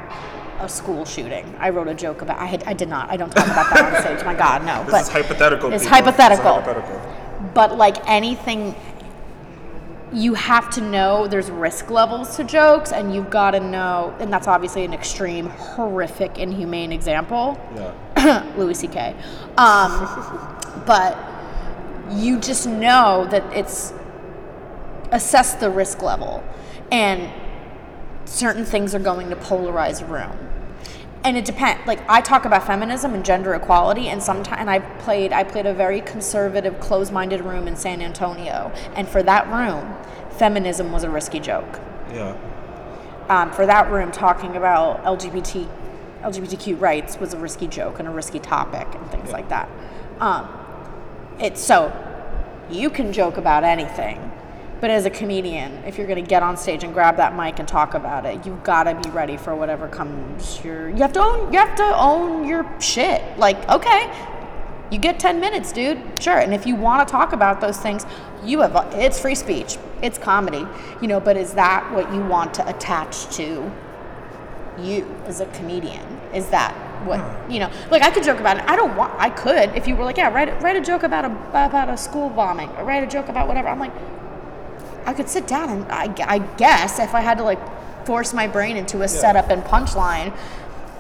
a school shooting. I wrote a joke about. I had. I did not. I don't talk about that on stage. My God, no. This but is hypothetical. It's people. hypothetical. It's hypothetical. But like anything, you have to know there's risk levels to jokes, and you've got to know. And that's obviously an extreme, horrific, inhumane example. Yeah. Louis C.K. Um, but you just know that it's assess the risk level, and certain things are going to polarize a room. And it depends. Like I talk about feminism and gender equality, and sometimes and I played I played a very conservative, closed-minded room in San Antonio, and for that room, feminism was a risky joke Yeah. um, for that room talking about LGBT, LGBTQ rights was a risky joke and a risky topic and things like that. Um, it's so you can joke about anything, but as a comedian, if you're going to get on stage and grab that mic and talk about it, you've got to be ready for whatever comes your. You have to own. You have to own your shit. Like okay. You get 10 minutes, dude. Sure. And if you want to talk about those things, you have it's free speech. It's comedy. You know, but is that what you want to attach to you as a comedian? Is that what, hmm. you know, like I could joke about it. I don't want I could if you were like, yeah, write a, write a joke about a about a school bombing or write a joke about whatever. I'm like I could sit down and I, I guess if I had to like force my brain into a setup and punchline,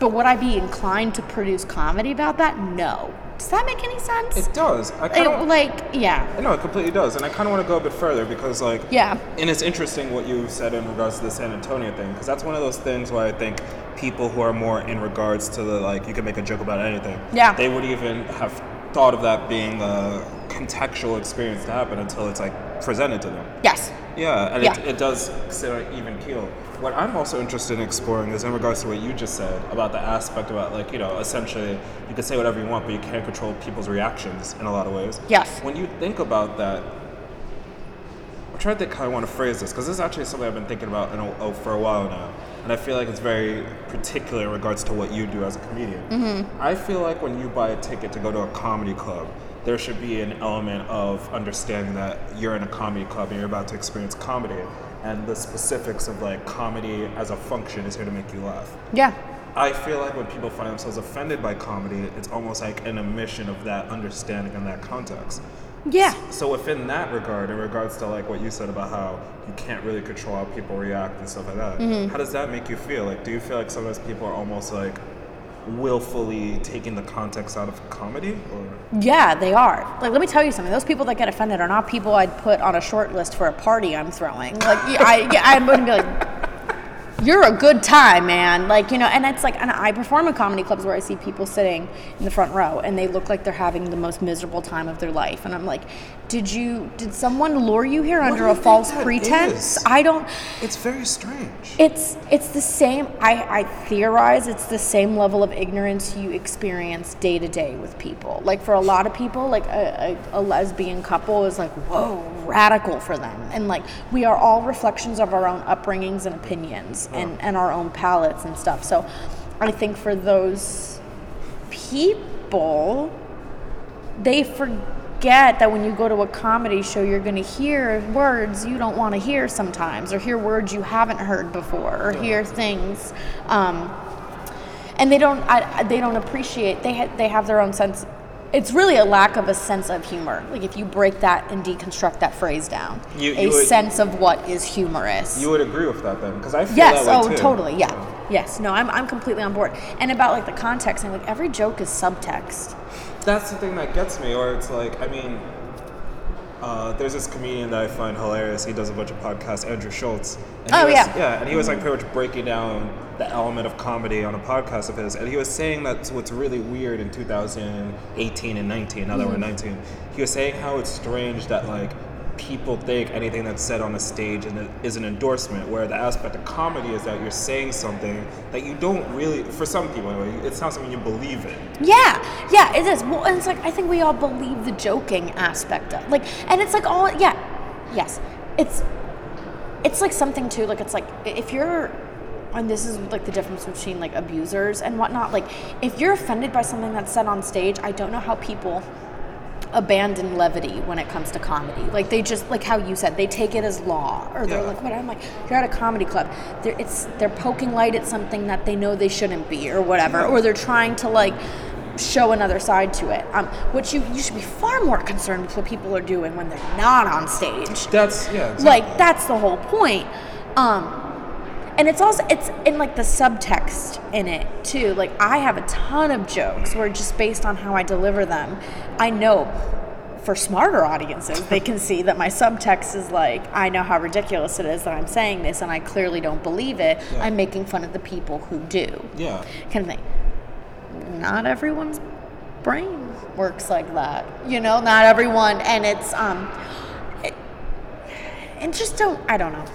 but would I be inclined to produce comedy about that? No. Does that make any sense? It does. I kind of. like, yeah. No, it completely does, and I kind of want to go a bit further because, like, Yeah. and it's interesting what you said in regards to the San Antonio thing, because that's one of those things where I think people who are more in regards to the like, you can make a joke about anything. Yeah. They would even have thought of that being a contextual experience to happen until it's like presented to them. Yes. Yeah, and Yeah. It, it does consider an even keel. What I'm also interested in exploring is in regards to what you just said about the aspect about like you know essentially you can say whatever you want, but you can't control people's reactions in a lot of ways. Yes. When you think about that, I'm trying to think how I want to phrase this because this is actually something I've been thinking about in a, oh, for a while now, and I feel like it's very particular in regards to what you do as a comedian. Mm-hmm. I feel like when you buy a ticket to go to a comedy club, there should be an element of understanding that you're in a comedy club and you're about to experience comedy, and the specifics of like comedy as a function is here to make you laugh. Yeah. I feel like when people find themselves offended by comedy, it's almost like an omission of that understanding and that context. Yeah. So within that regard, in regards to like what you said about how you can't really control how people react and stuff like that, Mm-hmm. how does that make you feel? Like, do you feel like sometimes people are almost like willfully taking the context out of comedy, or Yeah, they are. Like, let me tell you something. Those people that get offended are not people I'd put on a short list for a party I'm throwing. Like, I, going to be like, you're a good time, man. Like, you know, and it's like, and I perform in comedy clubs where I see people sitting in the front row and they look like they're having the most miserable time of their life. And I'm like, did you, did someone lure you here under do a false pretense? is? I don't, It's very strange. it's, it's the same, I, I theorize it's the same level of ignorance you experience day to day with people. Like, for a lot of people, like a, a, a lesbian couple is like, whoa, radical for them. And like, we are all reflections of our own upbringings and opinions and, and our own palates and stuff. So I think for those people, they forget that when you go to a comedy show, you're going to hear words you don't want to hear sometimes, or hear words you haven't heard before, or hear things. Um, and they don't, I- they don't appreciate. They ha- they have their own sense. It's really a lack of a sense of humor. Like if you break that and deconstruct that phrase down, You- a would- sense of what is humorous. You would agree with that then, because I feel Yes. that way Oh, too. totally. Yeah. Yes. No, I'm, I'm completely on board. And about like the context, and like every joke is subtext. That's the thing that gets me, or it's like, I mean, uh, there's this comedian that I find hilarious. He does a bunch of podcasts, Andrew Schulz. And he Oh, was, yeah. Yeah, and he was like pretty much breaking down the element of comedy on a podcast of his. And he was saying that what's really weird in 2018 and 19, now that Mm-hmm. we're 19, he was saying how it's strange that like people think anything that's said on a stage is an endorsement, where the aspect of comedy is that you're saying something that you don't really, for some people anyway, it's not something you believe in. Yeah, yeah, it is. Well, and it's like I think we all believe the joking aspect of like, and it's like all yeah, yes, it's it's like something too. Like it's like if you're, and this is like the difference between like abusers and whatnot. Like if you're offended by something that's said on stage, I don't know how people abandon levity when it comes to comedy. Like they just like how you said they take it as law, or they're Yeah. like, "What?" I'm like, "You're at a comedy club. They're it's they're poking light at something that they know they shouldn't be, or whatever, or they're trying to like." show another side to it um, which you, you should be far more concerned with what people are doing when they're not on stage That's, yeah. exactly. like that's the whole point um and it's also it's in like the subtext in it too. Like i have a ton of jokes where just based on how i deliver them i know for smarter audiences they can see that my subtext is like i know how ridiculous it is that i'm saying this and i clearly don't believe it. Yeah. i'm making fun of the people who do. Yeah. kind of thing. Not everyone's brain works like that you know? Not everyone and it's um it, and just don't i don't know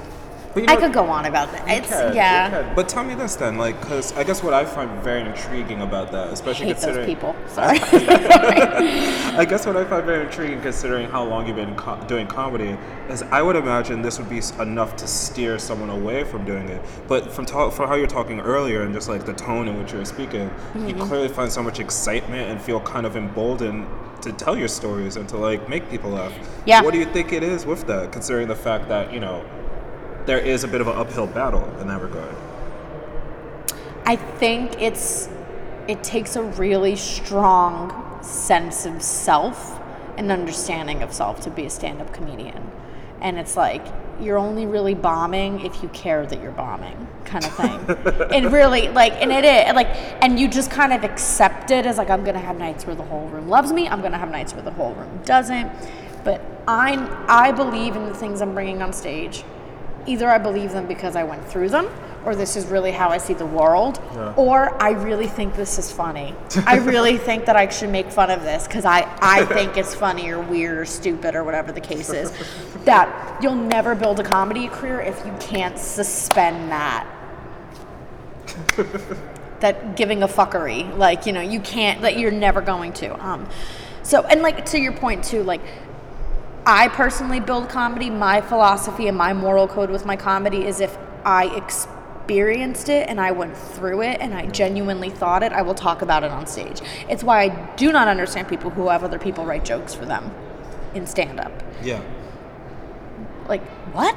But you i could go on about that it's you yeah. But tell me this then, like, because I guess what I find very intriguing about that, I especially hate those considering people sorry I guess what I find very intriguing, considering how long you've been co- doing comedy, is I would imagine this would be enough to steer someone away from doing it. But from talk, from how you're talking earlier and just like the tone in which you're speaking, you Mm-hmm. clearly find so much excitement and feel kind of emboldened to tell your stories and to like make people laugh. Yeah. What do you think it is with that, considering the fact that you know there is a bit of an uphill battle in that regard? i think it's it takes a really strong sense of self and understanding of self to be a stand-up comedian. And it's like you're only really bombing if you care that you're bombing kind of thing. It really like and it is like and you just kind of accept it as like i'm gonna have nights where the whole room loves me i'm gonna have nights where the whole room doesn't. But i'm i believe in the things i'm bringing on stage either i believe them because i went through them or this is really how i see the world Yeah. or i really think this is funny. I really think that i should make fun of this because i i think it's funny or weird or stupid or whatever the case is. That you'll never build a comedy career if you can't suspend that. That giving a fuckery. Like you know you can't that you're never going to. Um so and like to your point too like I personally build comedy. My philosophy and my moral code with my comedy is if I experienced it and I went through it and I genuinely thought it, I will talk about it on stage. It's why I do not understand people who have other people write jokes for them in stand up. Yeah. Like, what?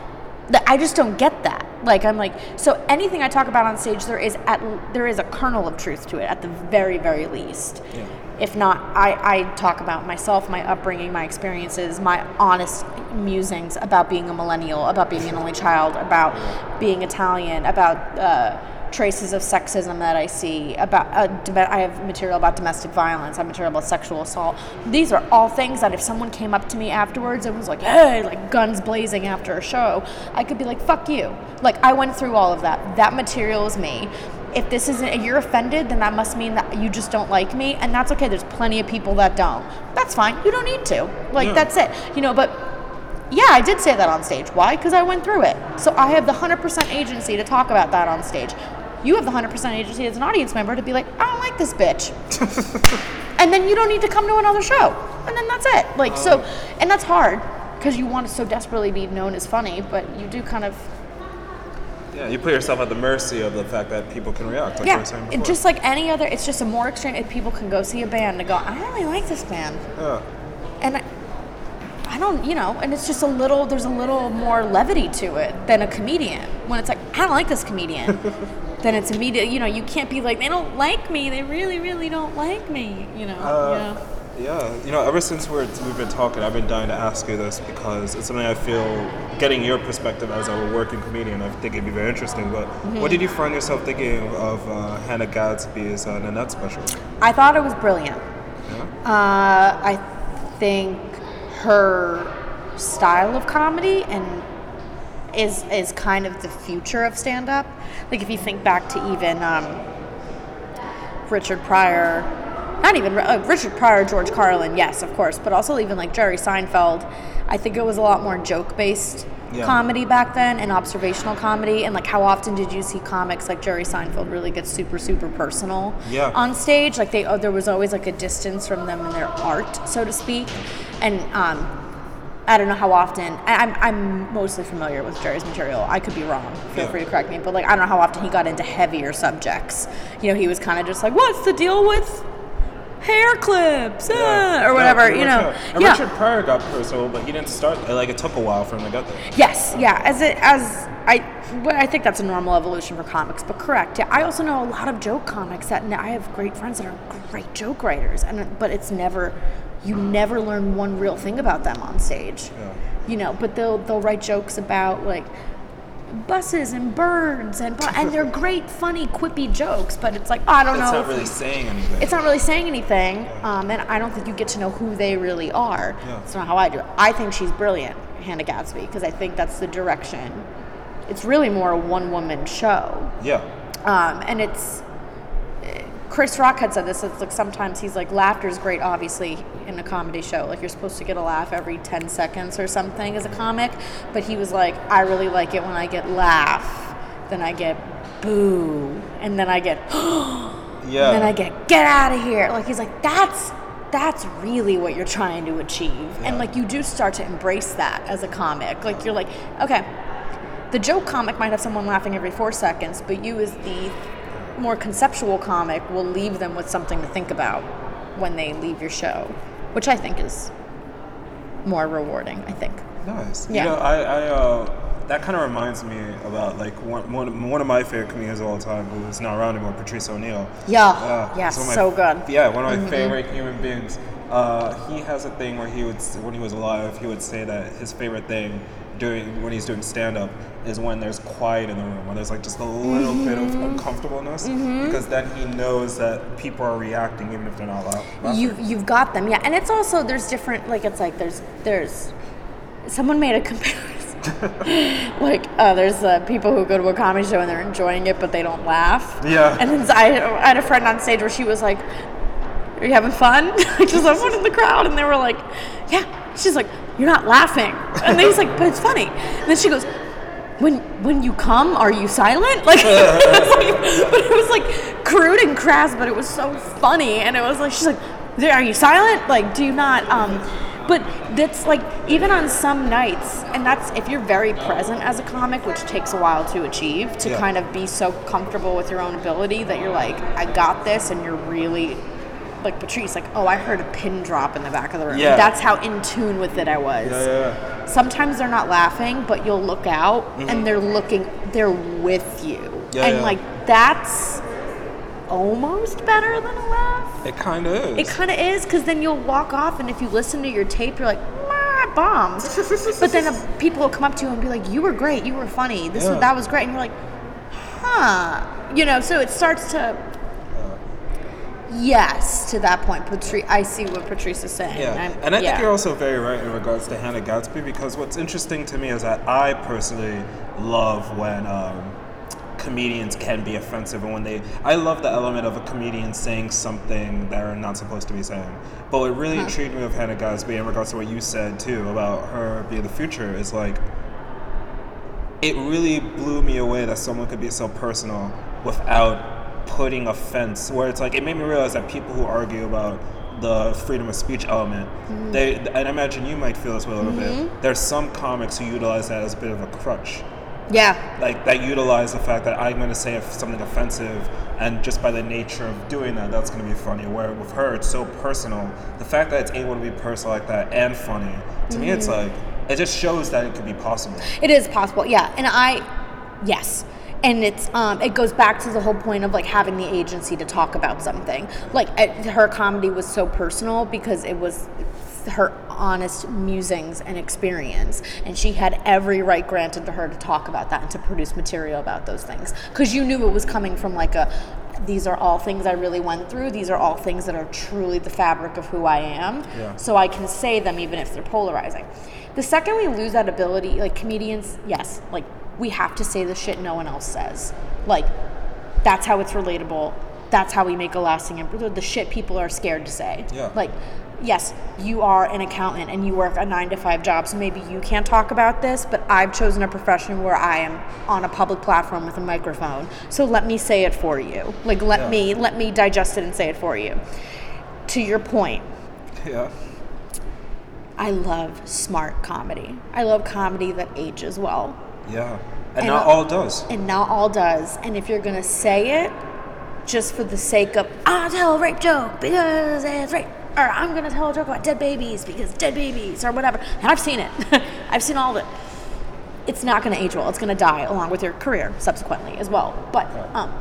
I just don't get that. Like, I'm like, so anything I talk about on stage, there is at there is a kernel of truth to it at the very, very least. Yeah. If not, I, I talk about myself, my upbringing, my experiences, my honest musings about being a millennial, about being an only child, about being Italian, about uh, traces of sexism that I see about uh, I have material about domestic violence, I have material about sexual assault. These are all things that if someone came up to me afterwards and was like, "Hey," like guns blazing after a show, I could be like, "Fuck you." Like I went through all of that. That material is me. If this isn't you're offended, then that must mean that you just don't like me, and that's okay. There's plenty of people that don't. That's fine. You don't need to. Like Yeah. that's it. You know, but yeah, I did say that on stage. Why? Because I went through it. So I have the 100% agency to talk about that on stage. You have the 100% agency as an audience member to be like, I don't like this bitch. and then you don't need to come to another show. And then that's it. Like, so, uh. and that's hard because you want to so desperately be known as funny, but you do kind of, Yeah, you put yourself at the mercy of the fact that people can react. Like you yeah, before. just like any other, it's just a more extreme, if people can go see a band and go, I really like this band. yeah. and I, I don't, you know, and it's just a little, there's a little more levity to it than a comedian. When it's like, I don't like this comedian, then it's immediate, you know, you can't be like, they don't like me, they really, really don't like me, you know. Uh, Yeah, you know, ever since we're, we've been talking, I've been dying to ask you this because it's something I feel getting your perspective as a working comedian, I think it'd be very interesting. But Mm-hmm. what did you find yourself thinking of uh, Hannah Gadsby's uh, Nanette special? I thought it was brilliant. Yeah? Uh, I think her style of comedy and is is kind of the future of stand up. Like if you think back to even um, Richard Pryor, not even uh, Richard Pryor, George Carlin, yes, of course, but also even like Jerry Seinfeld. I think it was a lot more joke based Yeah. comedy back then and observational comedy. And like, how often did you see comics like Jerry Seinfeld really get super super personal Yeah. on stage? Like they, oh, there was always like a distance from them and their art, so to speak. And um, I don't know how often. I, I'm I'm mostly familiar with Jerry's material. I could be wrong. Feel Yeah. free to correct me. But like, I don't know how often he got into heavier subjects. You know, he was kind of just like, "What's the deal with hair clips?" ah," or whatever. Yeah, you know, yeah. Richard Pryor got personal, but he didn't start. Like it took a while for him to get there. Yes, yeah. As it as I, well, I think that's a normal evolution for comics. But correct. Yeah, I also know a lot of joke comics that I have great friends that are great joke writers, and but it's never, you never learn one real thing about them on stage. Yeah. You know, but they'll they'll write jokes about like buses and birds and and they're great, funny, quippy jokes. But it's like I don't It's know. It's not really saying anything. it's not really saying anything, um, and I don't think you get to know who they really are. Yeah. That's not how I do it. I think she's brilliant, Hannah Gadsby, because I think that's the direction. It's really more a one-woman show, yeah. um, and it's. Chris Rock had said this. It's like sometimes he's like, laughter is great, obviously, in a comedy show. Like you're supposed to get a laugh every ten seconds or something as a comic. But he was like, I really like it when I get laugh, then I get boo, and then I get. Yeah. And then I get get out of here. Like he's like that's that's really what you're trying to achieve. Yeah. And like you do start to embrace that as a comic. Like you're like, okay, the joke comic might have someone laughing every 4 seconds, but you as the more conceptual comic will leave them with something to think about when they leave your show, which I think is more rewarding, I think. Nice. Yeah. You know, I, I uh, that kind of reminds me about like one, one, of- my favorite comedians of all time, who is not around anymore, Patrice O'Neal. Yeah. Uh, yeah, it's one of my- so good. Mm-hmm. Yeah, one of my favorite human beings. Uh, he has a thing where he would, when he was alive, he would say that his favorite thing doing when he's doing stand up is when there's quiet in the room, when there's like just a little bit of Mm-hmm. uncomfortableness, because then he knows that people are reacting even if they're not loud. laughing. you you've got them yeah and it's also there's different like it's like there's there's someone made a comparison like uh, there's uh, people who go to a comedy show and they're enjoying it but they don't laugh Yeah. and then I, I had a friend on stage where she was like are you having fun because someone in the crowd and they were like yeah she's like you're not laughing and then he's like but it's funny and then she goes when when you come, are you silent? Like, it was like, but it was like crude and crass, but it was so funny, and it was like she's like, are you silent? Like, do you not?" Um, but that's like even on some nights, and that's if you're very present as a comic, which takes a while to achieve, to Yeah. kind of be so comfortable with your own ability that you're like, "I got this," and you're really. Like Patrice, like, oh, I heard a pin drop in the back of the room. Yeah. That's how in tune with it I was yeah, yeah, sometimes they're not laughing, but you'll look out and they're looking, they're with you. Mm-hmm. Yeah, and yeah. like that's almost better than a laugh. It kind of is. It kind of is because then you'll walk off, and if you listen to your tape, you're like, "Meh, bombed. but then uh, people will come up to you and be like, you were great, you were funny, this Yeah. was, that was great. And you're like, huh. you know, so it starts to. Yes, to that point, Patrice. I see what Patrice is saying. Yeah, I'm- and I yeah. think you're also very right in regards to Hannah Gadsby because what's interesting to me is that I personally love when um, comedians can be offensive and when they. I love the element of a comedian saying something they're not supposed to be saying. But what really intrigued me with Hannah Gadsby in regards to what you said too about her being the future is like. It really blew me away that someone could be so personal without putting a fence Where it's like it made me realize that people who argue about the freedom of speech element, mm-hmm. they and I imagine you might feel this way a little bit. Mm-hmm. There's some comics who utilize that as a bit of a crutch, Yeah, like that utilize the fact that I'm going to say something offensive, and just by the nature of doing that, that's going to be funny. Where with her, it's so personal. The fact that it's able to be personal like that and funny, to me, it's mm-hmm. like it just shows that it could be possible. It is possible, yeah. And I, yes. And it's um, it goes back to the whole point of like having the agency to talk about something. Like uh, her comedy was so personal because it was her honest musings and experience, and she had every right granted to her to talk about that and to produce material about those things because you knew it was coming from like a. These are all things I really went through. These are all things that are truly the fabric of who I am. Yeah. So I can say them even if they're polarizing. The second we lose that ability, like comedians, yes, like we have to say the shit no one else says. Like that's how it's relatable. That's how we make a lasting imprint. The shit people are scared to say. Yeah. Like, yes, you are an accountant and you work a nine to five job, so maybe you can't talk about this, but I've chosen a profession where I am on a public platform with a microphone. So let me say it for you. Like let Yeah. me let me digest it and say it for you. To your point, Yeah. I love smart comedy. I love comedy that ages well. Yeah. And, And not all does. And not all does. And if you're gonna say it just for the sake of I'll tell a rape joke because it's rape or I'm gonna tell a joke about dead babies because dead babies or whatever. And I've seen it. I've seen all of it. It's not gonna age well. It's gonna die along with your career subsequently as well. But um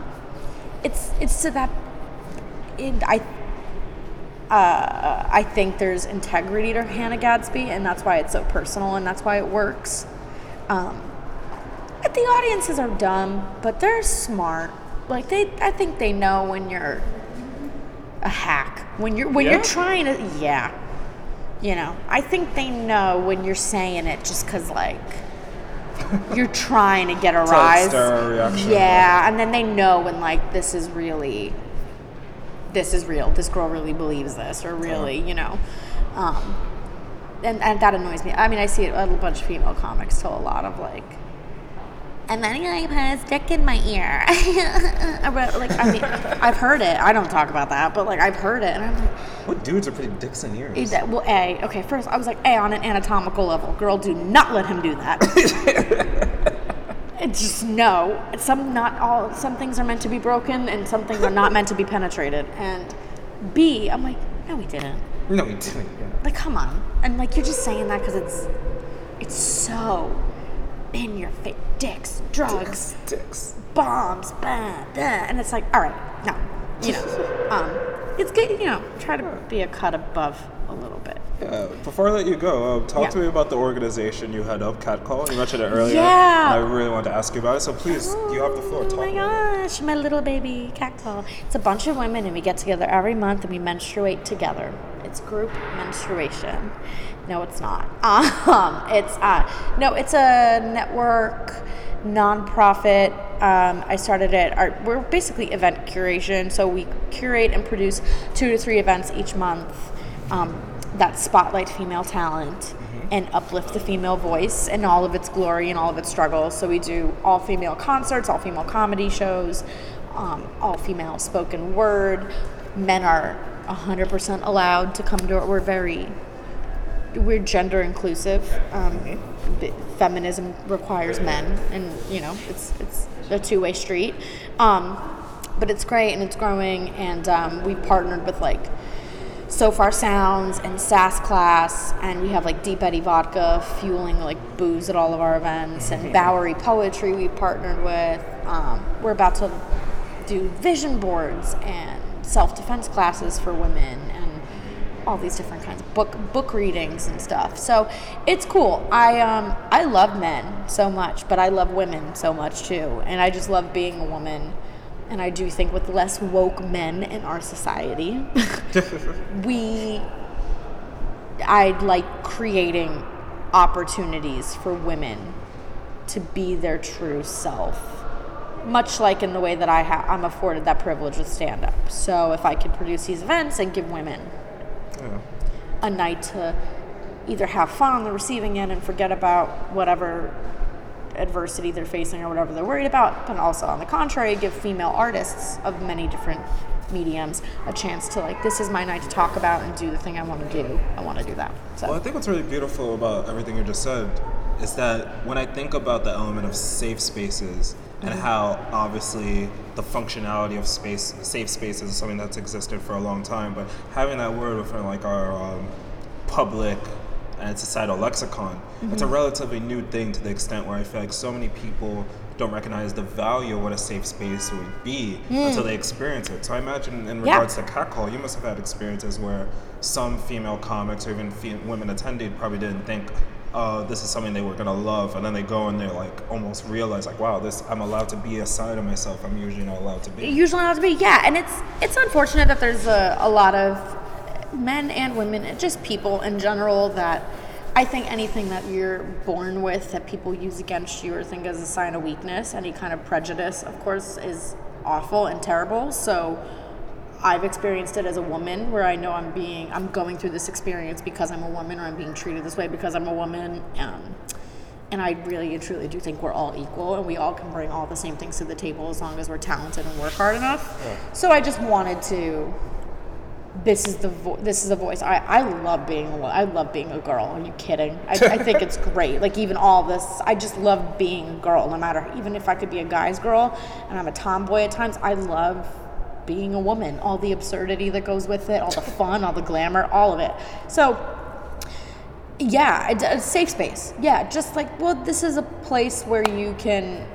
it's it's to that it, I uh, I think there's integrity to Hannah Gadsby, and that's why it's so personal, and that's why it works. Um, the audiences are dumb, but they're smart. Like they, I think they know when you're a hack. When you're when Yeah? you're trying to, yeah. You know, I think they know when you're saying it just because like you're trying to get a rise. stir a reaction. Yeah, and then they know when like this is really this is real. This girl really believes this, or really, you know. Um, and, and that annoys me. I mean, I see it, a bunch of female comics tell a lot of like, and then I put a stick in my ear. But, like, I mean, I've heard it. I don't talk about that, but like, I've heard it, and I'm like, What dudes are pretty dicks in ears? is that, well, A, okay, first I was like, A, on an anatomical level, girl, do not let him do that. it's just no. Some not all. Some things are meant to be broken, and some things are not meant to be penetrated. And B, I'm like, no, we didn't. No, he didn't. Yeah. Like, come on. And like, you're just saying that because it's, it's so in your face. Dicks, drugs, Dicks. bombs, blah, blah. and it's like, all right, no, you know, um, it's good, you know, try to be a cut above a little bit. Yeah. Before I let you go, uh, talk Yeah. to me about the organization you head up, Catcall. You mentioned it earlier. Yeah. I really wanted to ask you about it. So please, you have the floor. Talk Oh my gosh, my little baby Catcall. It's a bunch of women, and we get together every month and we menstruate together. It's group menstruation. No, it's not. Um, it's uh, no, it's a network, nonprofit. Um, I started it. Our, we're basically event curation, so we curate and produce two to three events each month um, that spotlight female talent and uplift the female voice in all of its glory and all of its struggles. So we do all female concerts, all female comedy shows, um, all female spoken word. Men are 100% allowed to come to it. We're very we're gender inclusive. Um, b- feminism requires men, and you know it's it's a two way street. Um, but it's great and it's growing, and um, we've partnered with like Sofar Sounds and Sass Class, and we have like Deep Eddy Vodka fueling like booze at all of our events, and Bowery Poetry we've partnered with. Um, we're about to do vision boards and self defense classes for women and all these different kinds book book readings and stuff. So it's cool. I um I love men so much, but I love women so much too, and I just love being a woman and I do think with less woke men in our society, we, I'd like creating opportunities for women to be their true self. Much like in the way that I ha- I'm afforded that privilege with stand up. So if I could produce these events and give women Yeah. A night to either have fun on the receiving end and forget about whatever adversity they're facing or whatever they're worried about, but also on the contrary, give female artists of many different mediums a chance to like, this is my night to talk about and do the thing I want to do. I want to do that. So Well, I think what's really beautiful about everything you just said is that when I think about the element of safe spaces and mm-hmm. how obviously the functionality of space, safe spaces is something that's existed for a long time, but having that word within like our um, public uh, and societal lexicon, it's a mm-hmm. relatively new thing to the extent where I feel like so many people don't recognize the value of what a safe space would be mm. until they experience it. So I imagine in Yeah. regards to catcall, you must have had experiences where some female comics or even women attended probably didn't think, uh, this is something they were gonna love, and then they go and they like almost realize like, wow, this I'm allowed to be a side of myself. I'm usually not allowed to be. usually not to be yeah. And it's it's unfortunate that there's a, a lot of men and women and just people in general that i think anything that you're born with that people use against you or think as a sign of weakness any kind of prejudice of course is awful and terrible. So I've experienced it as a woman where I know I'm being I'm going through this experience because I'm a woman or I'm being treated this way because I'm a woman. Um, and I really and truly do think we're all equal and we all can bring all the same things to the table as long as we're talented and work hard enough. So I just wanted to. This is the vo- this is a voice. I, I love being a I love being a girl. Are you kidding? I, I think it's great. Like even all this, I just love being a girl. No matter even if I could be a guy's girl and I'm a tomboy at times, I love being a woman. All the absurdity that goes with it, all the fun, all the glamour, all of it. So yeah, a, a safe space. Yeah, just like, well, this is a place where you can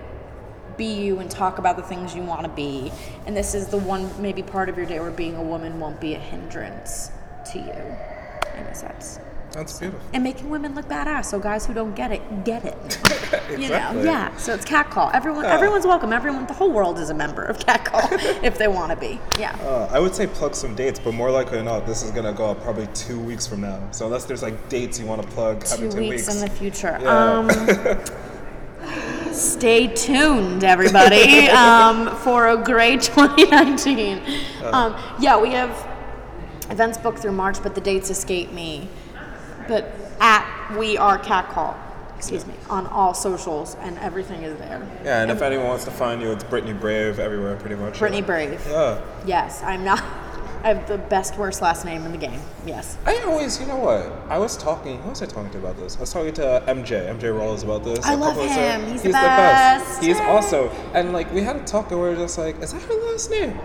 be you and talk about the things you want to be. And this is the one, maybe part of your day where being a woman won't be a hindrance to you, in a sense. That's beautiful. And making women look badass, so guys who don't get it, get it. You know, Exactly. yeah. So it's catcall. Everyone, everyone's welcome. Everyone, the whole world is a member of catcall if they want to be. Yeah. Uh, I would say plug some dates, but more likely than not, this is gonna go up probably two weeks from now. So unless there's like dates you want to plug, two two weeks, in the future. Yeah. Um, stay tuned, everybody, um, for a great 2019. Um, yeah, we have events booked through March, but the dates escape me. But at We Are Catcall, excuse me, on all socials, and everything is there. Yeah, and if anyone wants to find you, it's Brittany Brave everywhere, pretty much. Brittany Brave. Yeah. Yes, I'm not. I have the best worst last name in the game. Yes. I always, you know what? I was talking. Who was I talking to about this? I was talking to uh, MJ, MJ Rolls about this. I love him. times. He's the best. He's also, and like we had a talk, and we were just like, is that her last name?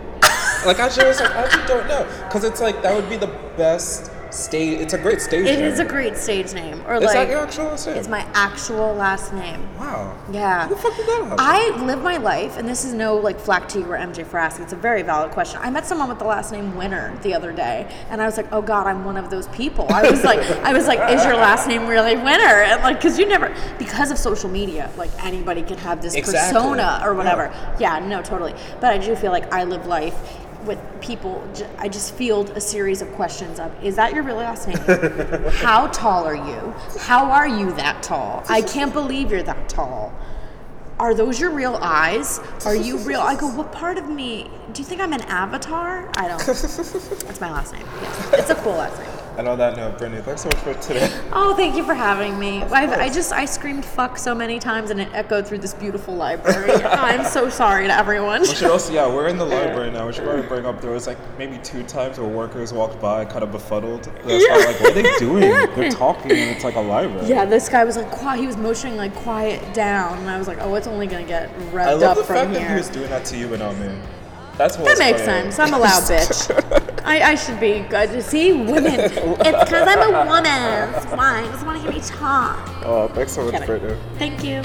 like I just was like, I actually don't know, because it's like that would be the best stage. It's a great stage. It name. is a great stage name. Or Is like that your actual last name? it's my actual last name. Wow. Yeah. Who the fuck did that happen? I live my life, and this is no like flack to you or MJ for asking. It's a very valid question. I met someone with the last name Winner the other day, and I was like, "Oh God, I'm one of those people." I was like, "I was like, is your last name really Winner?" And like, because you never, because of social media, like anybody can have this Exactly. persona or whatever. Yeah. no, totally. But I do feel like I live life with people. I just field a series of questions of, "Is that your real last name? How tall are you? How are you that tall? I can't believe you're that tall." are those your real eyes? Are you real? I go, what part of me? Do you think I'm an avatar? I don't. That's my last name. Yes. It's a cool last name. And on that note, Brittany, thanks so much for today. Oh, thank you for having me. I've, I just, I screamed fuck so many times and it echoed through this beautiful library. I'm so sorry to everyone. We should also, yeah, we're in the library now. We should probably bring up there was like maybe two times where workers walked by, kind of befuddled. Was kinda like, what are they doing? They're talking, and it's like a library. Yeah, this guy was like, quiet. He was motioning like quiet down, and I was like, oh, it's only gonna get revved up from here. I love the fact here. that he was doing that to you, but not me. That's That makes sense. I'm a loud bitch. I, I should be good. To See, women. It's because I'm a woman. It's fine. I just want to hear me talk. Oh, thanks so much. Brittany. Thank you.